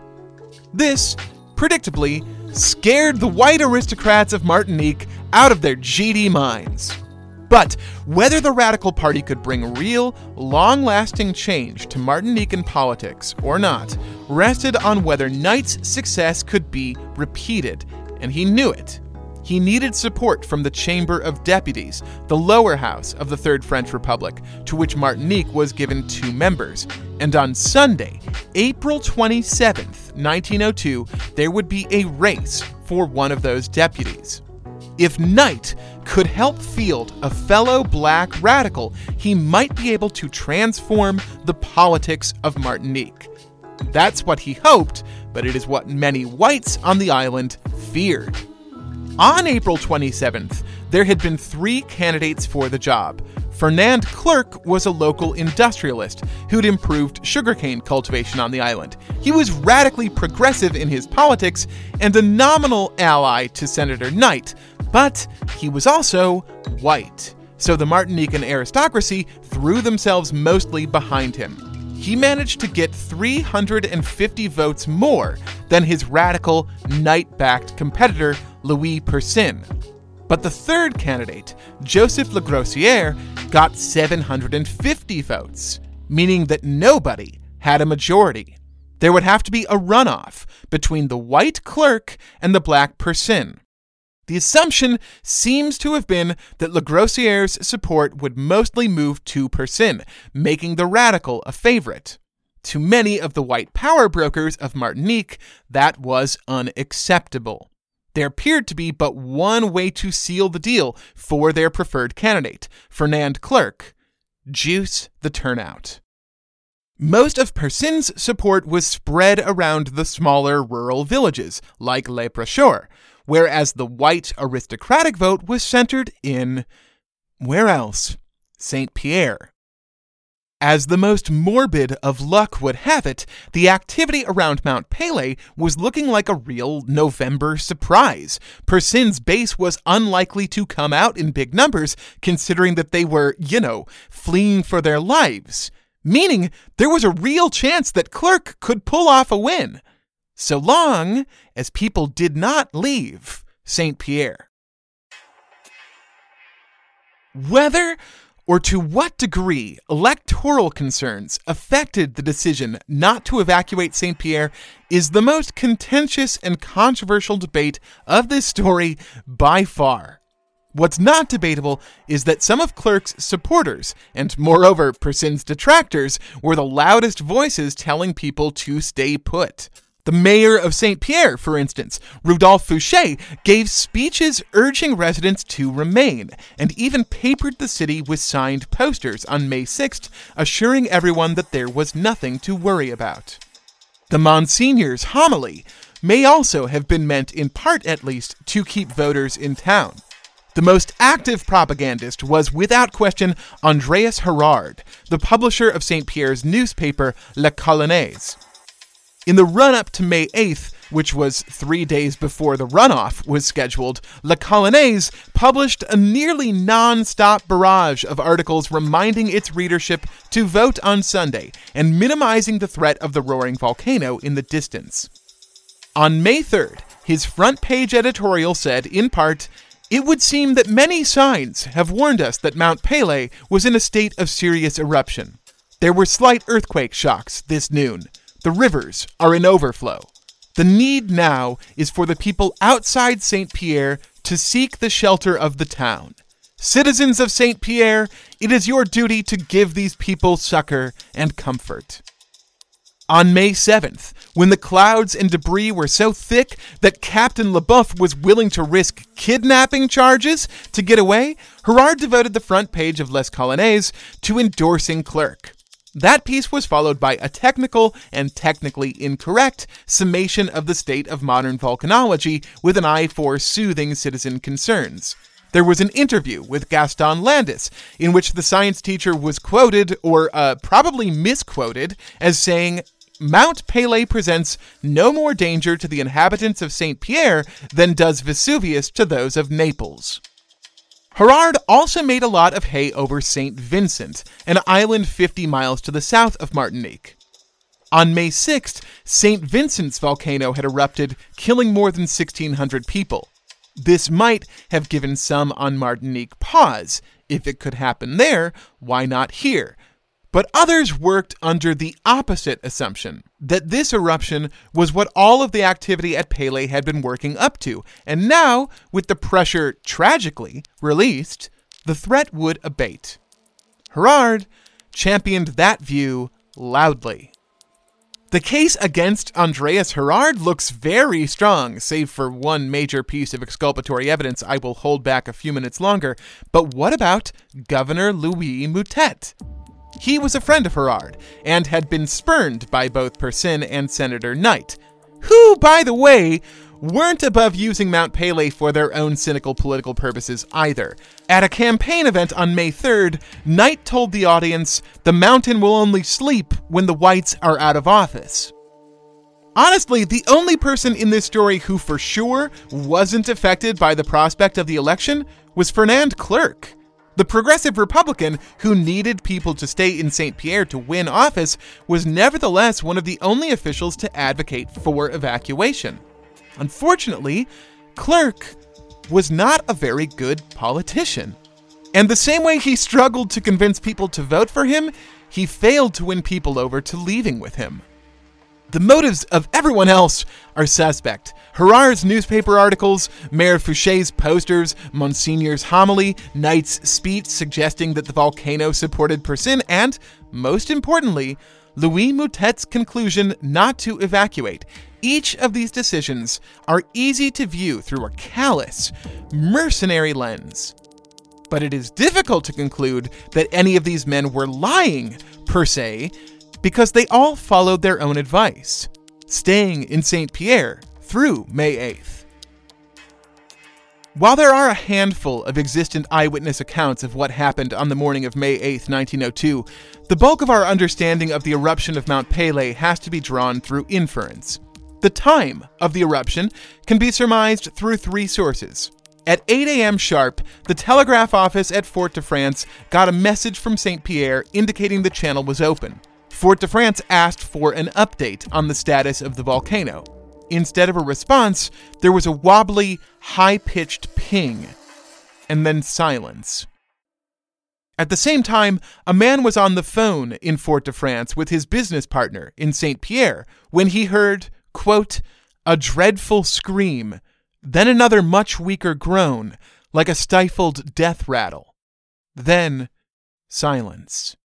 This, predictably, scared the white aristocrats of Martinique out of their GD minds. But whether the Radical Party could bring real, long lasting change to Martinican politics or not rested on whether Knight's success could be repeated, and he knew it. He needed support from the Chamber of Deputies, the lower house of the Third French Republic, to which Martinique was given two members. And on Sunday, April 27, 1902, there would be a race for one of those deputies. If Knight could help field a fellow black radical, he might be able to transform the politics of Martinique. That's what he hoped, but it is what many whites on the island feared. On April 27th, there had been three candidates for the job. Fernand Clerc was a local industrialist who'd improved sugarcane cultivation on the island. He was radically progressive in his politics and a nominal ally to Senator Knight, but he was also white. So the Martinican aristocracy threw themselves mostly behind him. He managed to get 350 votes more than his radical, Knight backed competitor, Louis Persin. But the third candidate, Joseph Lagrossiere, got 750 votes, meaning that nobody had a majority. There would have to be a runoff between the white Clerc and the black Persin. The assumption seems to have been that Lagrossiere's support would mostly move to Persin, making the radical a favorite. To many of the white power brokers of Martinique, that was unacceptable. There appeared to be but one way to seal the deal for their preferred candidate, Fernand Clerc juice the turnout. Most of Persin's support was spread around the smaller rural villages, like Le Precheur, whereas the white aristocratic vote was centered in. where else? St. Pierre. As the most morbid of luck would have it, the activity around Mount Pelee was looking like a real November surprise. Persin's base was unlikely to come out in big numbers, considering that they were, you know, fleeing for their lives. Meaning, there was a real chance that Clerc could pull off a win. So long as people did not leave St. Pierre. Whether or to what degree electoral concerns affected the decision not to evacuate St. Pierre is the most contentious and controversial debate of this story by far. What's not debatable is that some of Clerc's supporters, and moreover Persin's detractors, were the loudest voices telling people to stay put. The mayor of St. Pierre, for instance, Rudolph Fouché, gave speeches urging residents to remain, and even papered the city with signed posters on May 6th, assuring everyone that there was nothing to worry about. The Monsignor's homily may also have been meant, in part at least, to keep voters in town. The most active propagandist was, without question, Andreas Herard, the publisher of St. Pierre's newspaper La Colonnaise. In the run up to May 8th, which was three days before the runoff was scheduled, La Colonnaise published a nearly non stop barrage of articles reminding its readership to vote on Sunday and minimizing the threat of the roaring volcano in the distance. On May 3rd, his front page editorial said, in part, it would seem that many signs have warned us that Mount Pelee was in a state of serious eruption. There were slight earthquake shocks this noon. The rivers are in overflow. The need now is for the people outside St. Pierre to seek the shelter of the town. Citizens of St. Pierre, it is your duty to give these people succor and comfort. On May 7th, when the clouds and debris were so thick that Captain LeBoeuf was willing to risk kidnapping charges to get away, Herard devoted the front page of Les Colonnaises to endorsing Clerc. That piece was followed by a technical and technically incorrect summation of the state of modern volcanology with an eye for soothing citizen concerns. There was an interview with Gaston Landes in which the science teacher was quoted, or uh, probably misquoted, as saying, Mount Pelee presents no more danger to the inhabitants of St. Pierre than does Vesuvius to those of Naples. Herard also made a lot of hay over St. Vincent, an island 50 miles to the south of Martinique. On May 6th, St. Vincent's volcano had erupted, killing more than 1,600 people. This might have given some on Martinique pause, If it could happen there, why not here? But others worked under the opposite assumption that this eruption was what all of the activity at Pele had been working up to, and now, with the pressure tragically released, the threat would abate. Gerard championed that view loudly. The case against Andreas Gerard looks very strong, save for one major piece of exculpatory evidence I will hold back a few minutes longer. But what about Governor Louis Mouttet? He was a friend of Gerard and had been spurned by both Persin and Senator Knight, who, by the way, weren't above using Mount Pele for their own cynical political purposes either. At a campaign event on May 3rd, Knight told the audience the mountain will only sleep when the whites are out of office. Honestly, the only person in this story who for sure wasn't affected by the prospect of the election was Fernand Clerc. The progressive Republican, who needed people to stay in St. Pierre to win office, was nevertheless one of the only officials to advocate for evacuation. Unfortunately, Clerc was not a very good politician. And the same way he struggled to convince people to vote for him, he failed to win people over to leaving with him. The motives of everyone else are suspect. Gerard's newspaper articles, Mayor Fouché's posters, Monsignor's homily, Knight's speech suggesting that the volcano supported Persin, and, most importantly, Louis Mouttet's conclusion not to evacuate. Each of these decisions are easy to view through a callous, mercenary lens. But it is difficult to conclude that any of these men were lying, per se, because they all followed their own advice, staying in St. Pierre through May 8th. While there are a handful of existent eyewitness accounts of what happened on the morning of May 8, 1902, the bulk of our understanding of the eruption of Mount Pele has to be drawn through inference. The time of the eruption can be surmised through three sources. At 8 a.m. sharp, the telegraph office at Fort de France got a message from St. Pierre indicating the channel was open. Fort de France asked for an update on the status of the volcano. Instead of a response, there was a wobbly, high pitched ping, and then silence. At the same time, a man was on the phone in Fort de France with his business partner in St. Pierre when he heard, quote, a dreadful scream, then another much weaker groan, like a stifled death rattle. Then silence.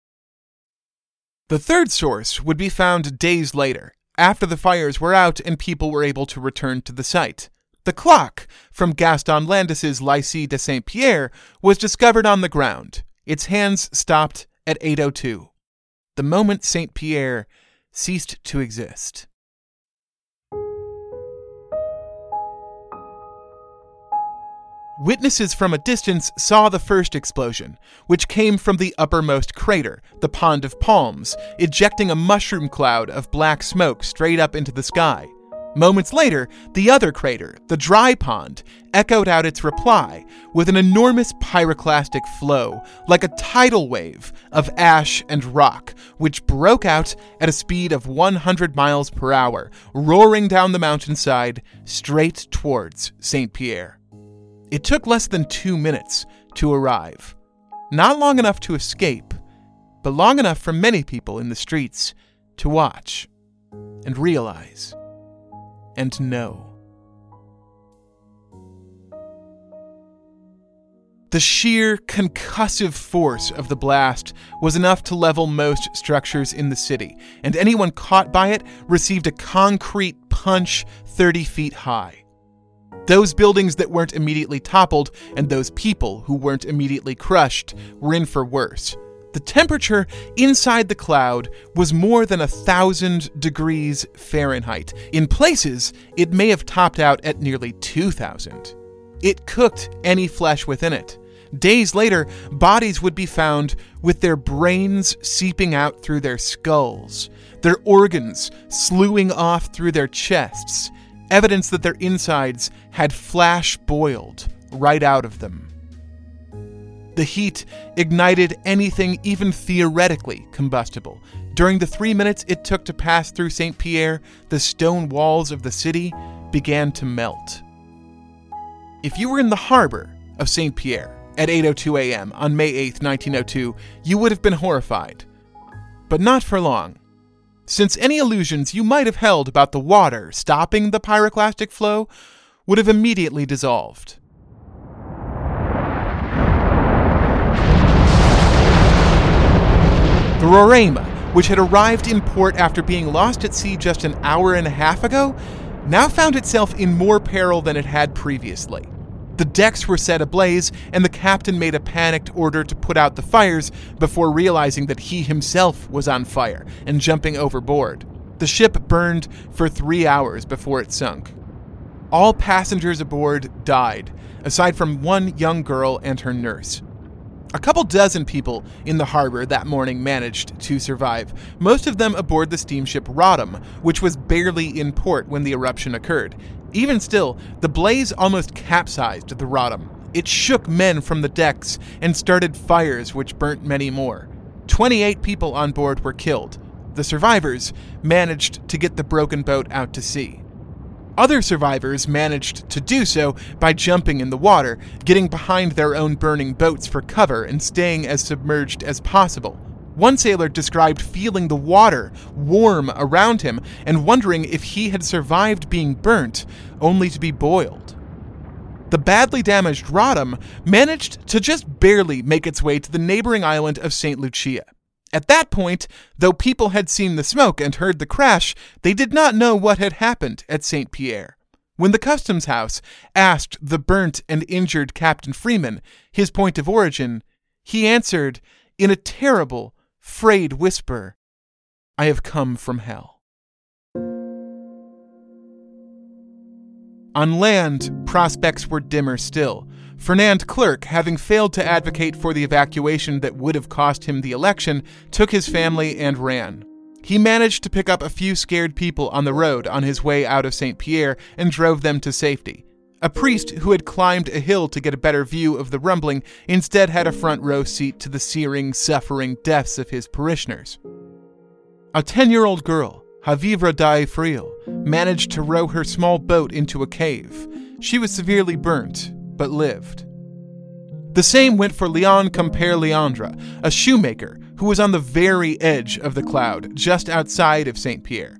The third source would be found days later, after the fires were out and people were able to return to the site. The clock from Gaston Landes's Lycée de Saint Pierre was discovered on the ground. Its hands stopped at 8:02, the moment Saint Pierre ceased to exist. Witnesses from a distance saw the first explosion, which came from the uppermost crater, the Pond of Palms, ejecting a mushroom cloud of black smoke straight up into the sky. Moments later, the other crater, the Dry Pond, echoed out its reply with an enormous pyroclastic flow, like a tidal wave of ash and rock, which broke out at a speed of 100 miles per hour, roaring down the mountainside straight towards St. Pierre. It took less than two minutes to arrive. Not long enough to escape, but long enough for many people in the streets to watch and realize and know. The sheer concussive force of the blast was enough to level most structures in the city, and anyone caught by it received a concrete punch 30 feet high. Those buildings that weren't immediately toppled and those people who weren't immediately crushed were in for worse. The temperature inside the cloud was more than a thousand degrees Fahrenheit. In places, it may have topped out at nearly 2,000. It cooked any flesh within it. Days later, bodies would be found with their brains seeping out through their skulls, their organs slewing off through their chests, evidence that their insides had flash boiled right out of them. The heat ignited anything even theoretically combustible. During the three minutes it took to pass through St. Pierre, the stone walls of the city began to melt. If you were in the harbor of St. Pierre at 8:02 a.m. on May 8, 1902, you would have been horrified. But not for long. Since any illusions you might have held about the water stopping the pyroclastic flow would have immediately dissolved. The Roraima, which had arrived in port after being lost at sea just an hour and a half ago, now found itself in more peril than it had previously. The decks were set ablaze, and the captain made a panicked order to put out the fires before realizing that he himself was on fire and jumping overboard. The ship burned for three hours before it sunk. All passengers aboard died, aside from one young girl and her nurse. A couple dozen people in the harbor that morning managed to survive, most of them aboard the steamship Roddam, which was barely in port when the eruption occurred. Even still, the blaze almost capsized the Roddam. It shook men from the decks and started fires which burnt many more. 28 people on board were killed. The survivors managed to get the broken boat out to sea. Other survivors managed to do so by jumping in the water, getting behind their own burning boats for cover, and staying as submerged as possible. One sailor described feeling the water warm around him and wondering if he had survived being burnt, only to be boiled. The badly damaged Roddam managed to just barely make its way to the neighboring island of St. Lucia. At that point, though people had seen the smoke and heard the crash, they did not know what had happened at St. Pierre. When the customs house asked the burnt and injured Captain Freeman his point of origin, he answered in a terrible, frayed whisper, I have come from hell. On land, prospects were dimmer still. Fernand Clerc, having failed to advocate for the evacuation that would have cost him the election, took his family and ran. He managed to pick up a few scared people on the road on his way out of St. Pierre and drove them to safety. A priest who had climbed a hill to get a better view of the rumbling instead had a front row seat to the searing, suffering deaths of his parishioners. A 10 year old girl, Havivra Da Ifrile, managed to row her small boat into a cave. She was severely burnt, but lived. The same went for Leon Compere Leandre, a shoemaker who was on the very edge of the cloud, just outside of St. Pierre.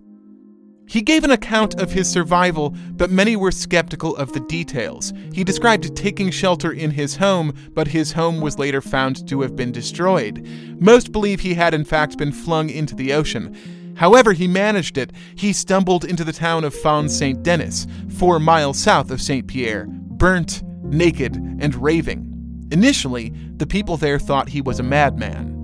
He gave an account of his survival, but many were skeptical of the details. He described taking shelter in his home, but his home was later found to have been destroyed. Most believe he had, in fact, been flung into the ocean. However, he managed it. He stumbled into the town of Fon Saint Denis, four miles south of Saint Pierre, burnt naked, and raving. Initially, the people there thought he was a madman.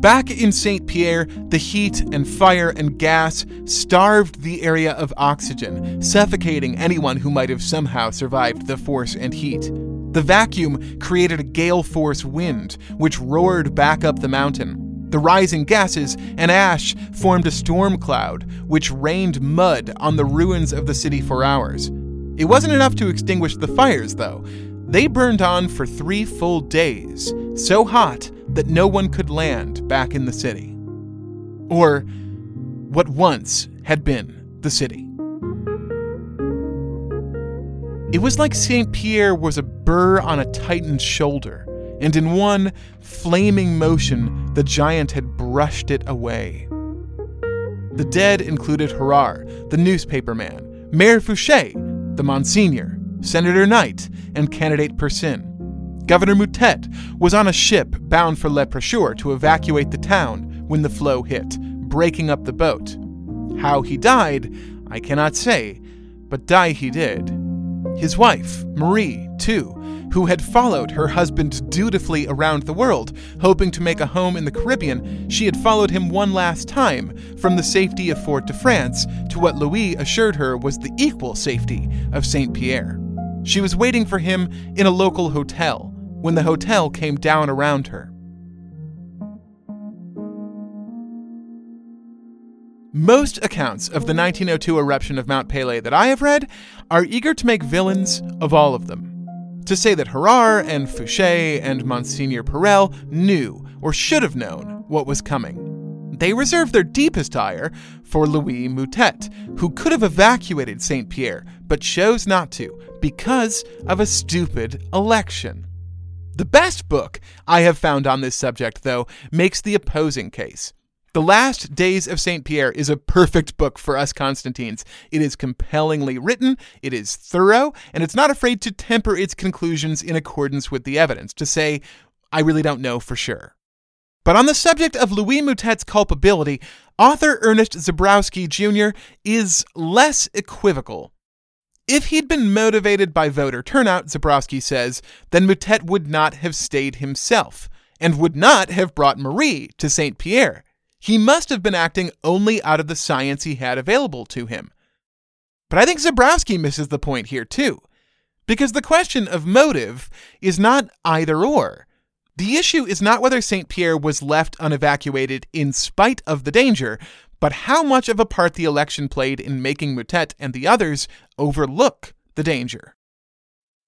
Back in St. Pierre, the heat and fire and gas starved the area of oxygen, suffocating anyone who might have somehow survived the force and heat. The vacuum created a gale force wind, which roared back up the mountain. The rising gases and ash formed a storm cloud, which rained mud on the ruins of the city for hours. It wasn't enough to extinguish the fires, though. They burned on for three full days, so hot that no one could land back in the city. Or what once had been the city. It was like St. Pierre was a burr on a titan's shoulder, and in one flaming motion, the giant had brushed it away. The dead included Harar, the newspaperman, Mayor Fouché, the Monsignor, Senator Knight, and candidate Persin. Governor Mouttet was on a ship bound for Le Precheur to evacuate the town when the flow hit, breaking up the boat. How he died, I cannot say, but die he did. His wife, Marie, too, who had followed her husband dutifully around the world, hoping to make a home in the Caribbean, she had followed him one last time, from the safety of Fort de France to what Louis assured her was the equal safety of St. Pierre. She was waiting for him in a local hotel when the hotel came down around her. Most accounts of the 1902 eruption of Mount Pelée that I have read are eager to make villains of all of them to say that Harar and Fouché and Monsignor Parel knew or should have known what was coming. They reserved their deepest ire for Louis Mouttet, who could have evacuated St. Pierre but chose not to because of a stupid election. The best book I have found on this subject, though, makes the opposing case. The Last Days of St. Pierre is a perfect book for us Constantines. It is compellingly written, it is thorough, and it's not afraid to temper its conclusions in accordance with the evidence, to say, I really don't know for sure. But on the subject of Louis Mouttet's culpability, author Ernest Zebrowski Jr. is less equivocal. If he'd been motivated by voter turnout, Zebrowski says, then Mouttet would not have stayed himself, and would not have brought Marie to St. Pierre. He must have been acting only out of the science he had available to him. But I think Zebrowski misses the point here, too, because the question of motive is not either or. The issue is not whether St. Pierre was left unevacuated in spite of the danger, but how much of a part the election played in making Mouttet and the others overlook the danger.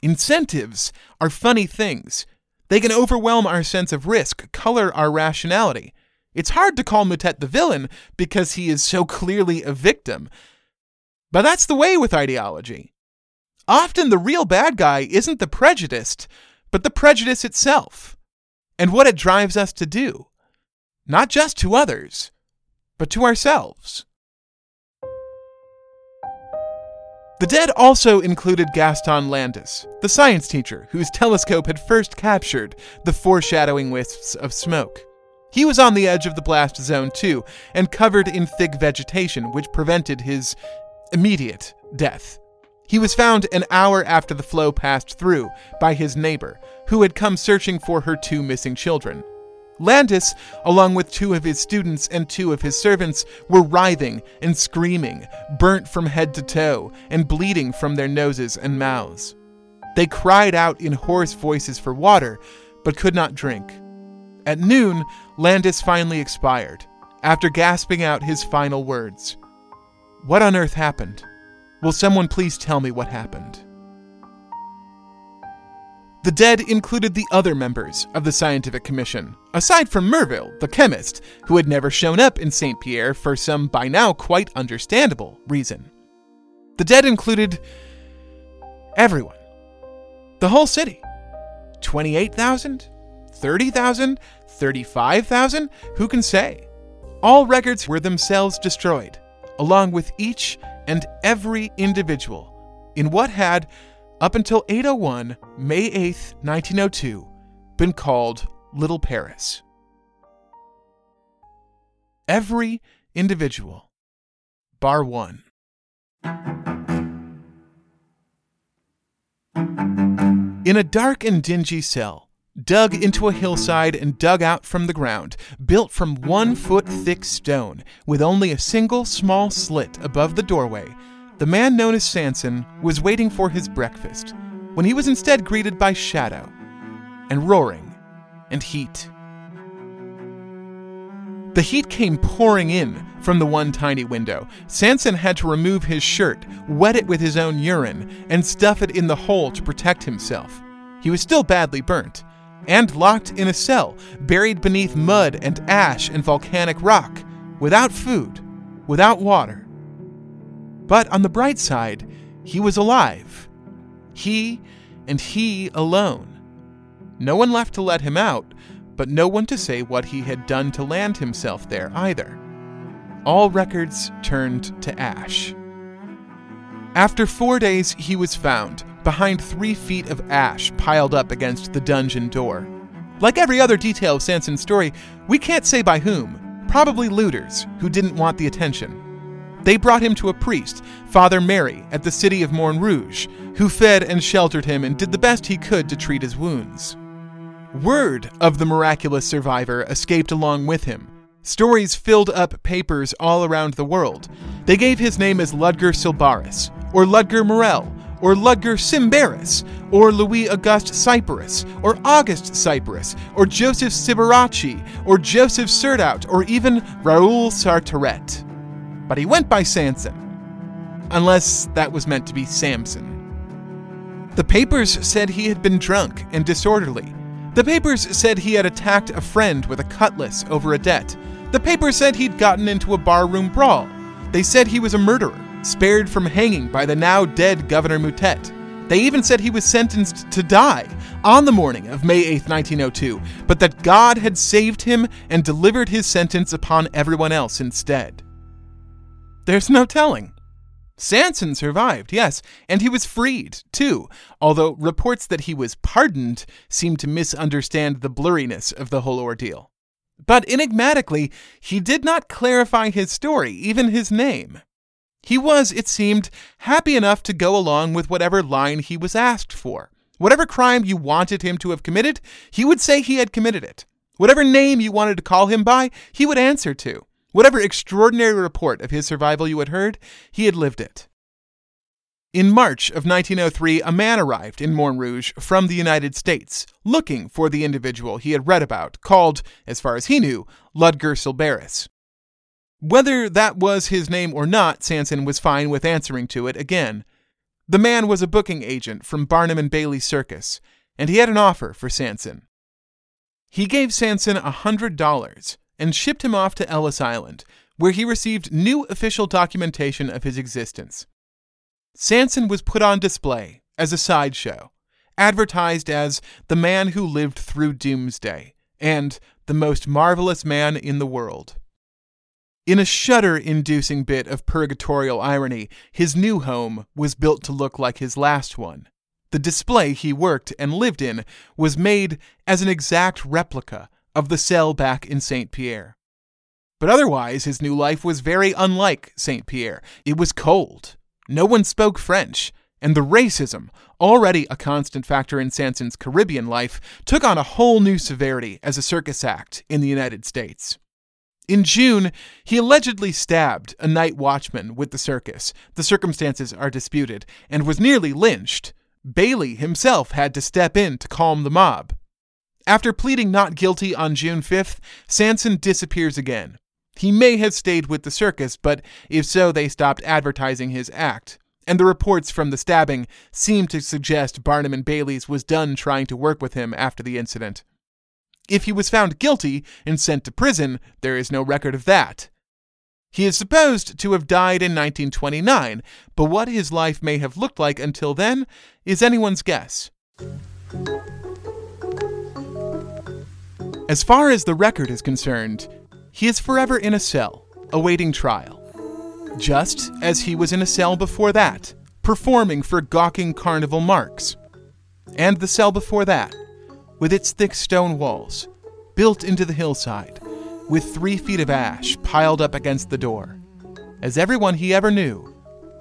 Incentives are funny things. They can overwhelm our sense of risk, color our rationality. It's hard to call Mouttet the villain because he is so clearly a victim. But that's the way with ideology. Often the real bad guy isn't the prejudiced, but the prejudice itself, and what it drives us to do. Not just to others, but to ourselves. The dead also included Gaston Landes, the science teacher whose telescope had first captured the foreshadowing wisps of smoke. He was on the edge of the blast zone too, and covered in thick vegetation, which prevented his immediate death. He was found an hour after the flow passed through by his neighbor, who had come searching for her two missing children. Landes, along with two of his students and two of his servants, were writhing and screaming, burnt from head to toe and bleeding from their noses and mouths. They cried out in hoarse voices for water, but could not drink. At noon, Landes finally expired, after gasping out his final words What on earth happened? Will someone please tell me what happened? The dead included the other members of the Scientific Commission, aside from Merville, the chemist, who had never shown up in St. Pierre for some by now quite understandable reason. The dead included everyone. The whole city. 28,000? 30,000? 35,000? Who can say? All records were themselves destroyed, along with each and every individual in what had up until 801, May 8, 1902, been called Little Paris. Every individual, bar one. In a dark and dingy cell, dug into a hillside and dug out from the ground, built from one foot thick stone, with only a single small slit above the doorway, the man known as Sanson was waiting for his breakfast when he was instead greeted by shadow and roaring and heat. The heat came pouring in from the one tiny window. Sanson had to remove his shirt, wet it with his own urine, and stuff it in the hole to protect himself. He was still badly burnt, and locked in a cell, buried beneath mud and ash and volcanic rock, without food, without water. But on the bright side, he was alive. He and he alone. No one left to let him out, but no one to say what he had done to land himself there either. All records turned to ash. After four days, he was found, behind three feet of ash piled up against the dungeon door. Like every other detail of Sanson's story, we can't say by whom, probably looters who didn't want the attention. They brought him to a priest, Father Mary, at the city of Montrouge, who fed and sheltered him and did the best he could to treat his wounds. Word of the miraculous survivor escaped along with him. Stories filled up papers all around the world. They gave his name as Ludger Sylbaris, or Ludger Morel, or Ludger Simbaris, or Louis Auguste Cyparis, or August Cyparis, or Joseph Sibarachi, or Joseph Surtout, or even Raoul Sartoret but he went by Sanson. Unless that was meant to be Samson. The papers said he had been drunk and disorderly. The papers said he had attacked a friend with a cutlass over a debt. The papers said he'd gotten into a barroom brawl. They said he was a murderer, spared from hanging by the now dead Governor Mouttet. They even said he was sentenced to die on the morning of May 8, 1902, but that God had saved him and delivered his sentence upon everyone else instead. There's no telling. Sanson survived, yes, and he was freed, too, although reports that he was pardoned seem to misunderstand the blurriness of the whole ordeal. But enigmatically, he did not clarify his story, even his name. He was, it seemed, happy enough to go along with whatever line he was asked for. Whatever crime you wanted him to have committed, he would say he had committed it. Whatever name you wanted to call him by, he would answer to. Whatever extraordinary report of his survival you had heard, he had lived it. In March of 1903, a man arrived in Montrouge from the United States, looking for the individual he had read about, called, as far as he knew, Ludger Sylbaris. Whether that was his name or not, Sanson was fine with answering to it again. The man was a booking agent from Barnum and Bailey Circus, and he had an offer for Sanson. He gave Sanson a hundred dollars and shipped him off to Ellis Island, where he received new official documentation of his existence. Sanson was put on display as a sideshow, advertised as the man who lived through doomsday and the most marvelous man in the world. In a shudder inducing bit of purgatorial irony, his new home was built to look like his last one. The display he worked and lived in was made as an exact replica of the cell back in St. Pierre. But otherwise, his new life was very unlike St. Pierre. It was cold. No one spoke French, and the racism, already a constant factor in Sanson's Caribbean life, took on a whole new severity as a circus act in the United States. In June, he allegedly stabbed a night watchman with the circus. The circumstances are disputed, and was nearly lynched. Bailey himself had to step in to calm the mob. After pleading not guilty on June 5th, Sanson disappears again. He may have stayed with the circus, but if so, they stopped advertising his act. And the reports from the stabbing seem to suggest Barnum and Bailey's was done trying to work with him after the incident. If he was found guilty and sent to prison, there is no record of that. He is supposed to have died in 1929, but what his life may have looked like until then is anyone's guess. As far as the record is concerned, he is forever in a cell, awaiting trial. Just as he was in a cell before that, performing for gawking carnival marks. And the cell before that, with its thick stone walls, built into the hillside, with three feet of ash piled up against the door, as everyone he ever knew,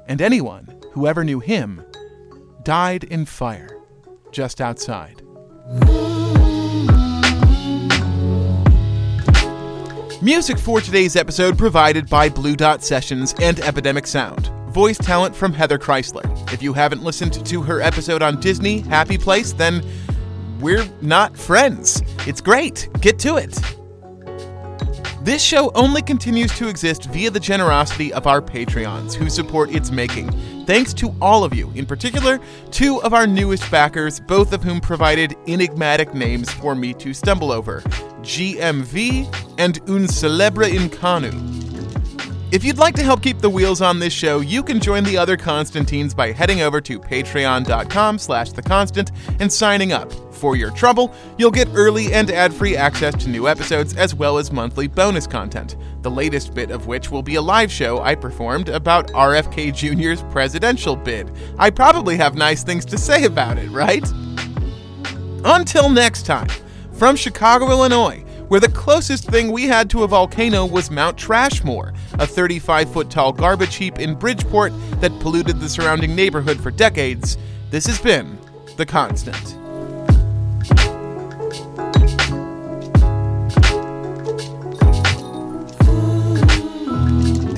and anyone who ever knew him, died in fire just outside. Music for today's episode provided by Blue Dot Sessions and Epidemic Sound. Voice talent from Heather Chrisler. If you haven't listened to her episode on Disney, Happy Place, then we're not friends. It's great. Get to it. This show only continues to exist via the generosity of our Patreons who support its making. Thanks to all of you, in particular, two of our newest backers, both of whom provided enigmatic names for me to stumble over GMV and Un Celebre Incanu. If you'd like to help keep the wheels on this show, you can join the other Constantines by heading over to patreon.com slash theconstant and signing up. For your trouble, you'll get early and ad-free access to new episodes as well as monthly bonus content, the latest bit of which will be a live show I performed about RFK Jr.'s presidential bid. I probably have nice things to say about it, right? Until next time, from Chicago, Illinois, where the closest thing we had to a volcano was Mount Trashmore, a 35 foot tall garbage heap in Bridgeport that polluted the surrounding neighborhood for decades, this has been The Constant.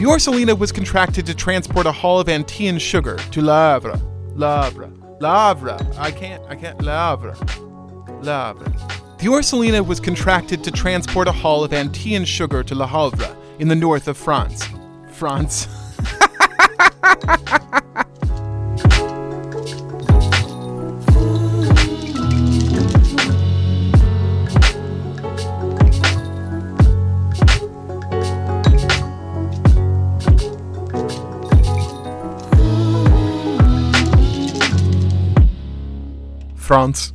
The Orsolina was contracted to transport a haul of Antean sugar to Lavra. Lavra. Lavra. I can't, I can't. Lavra. Lavra. The Orsolina was contracted to transport a haul of Antean sugar to Le Havre in the north of France. France. [LAUGHS] France.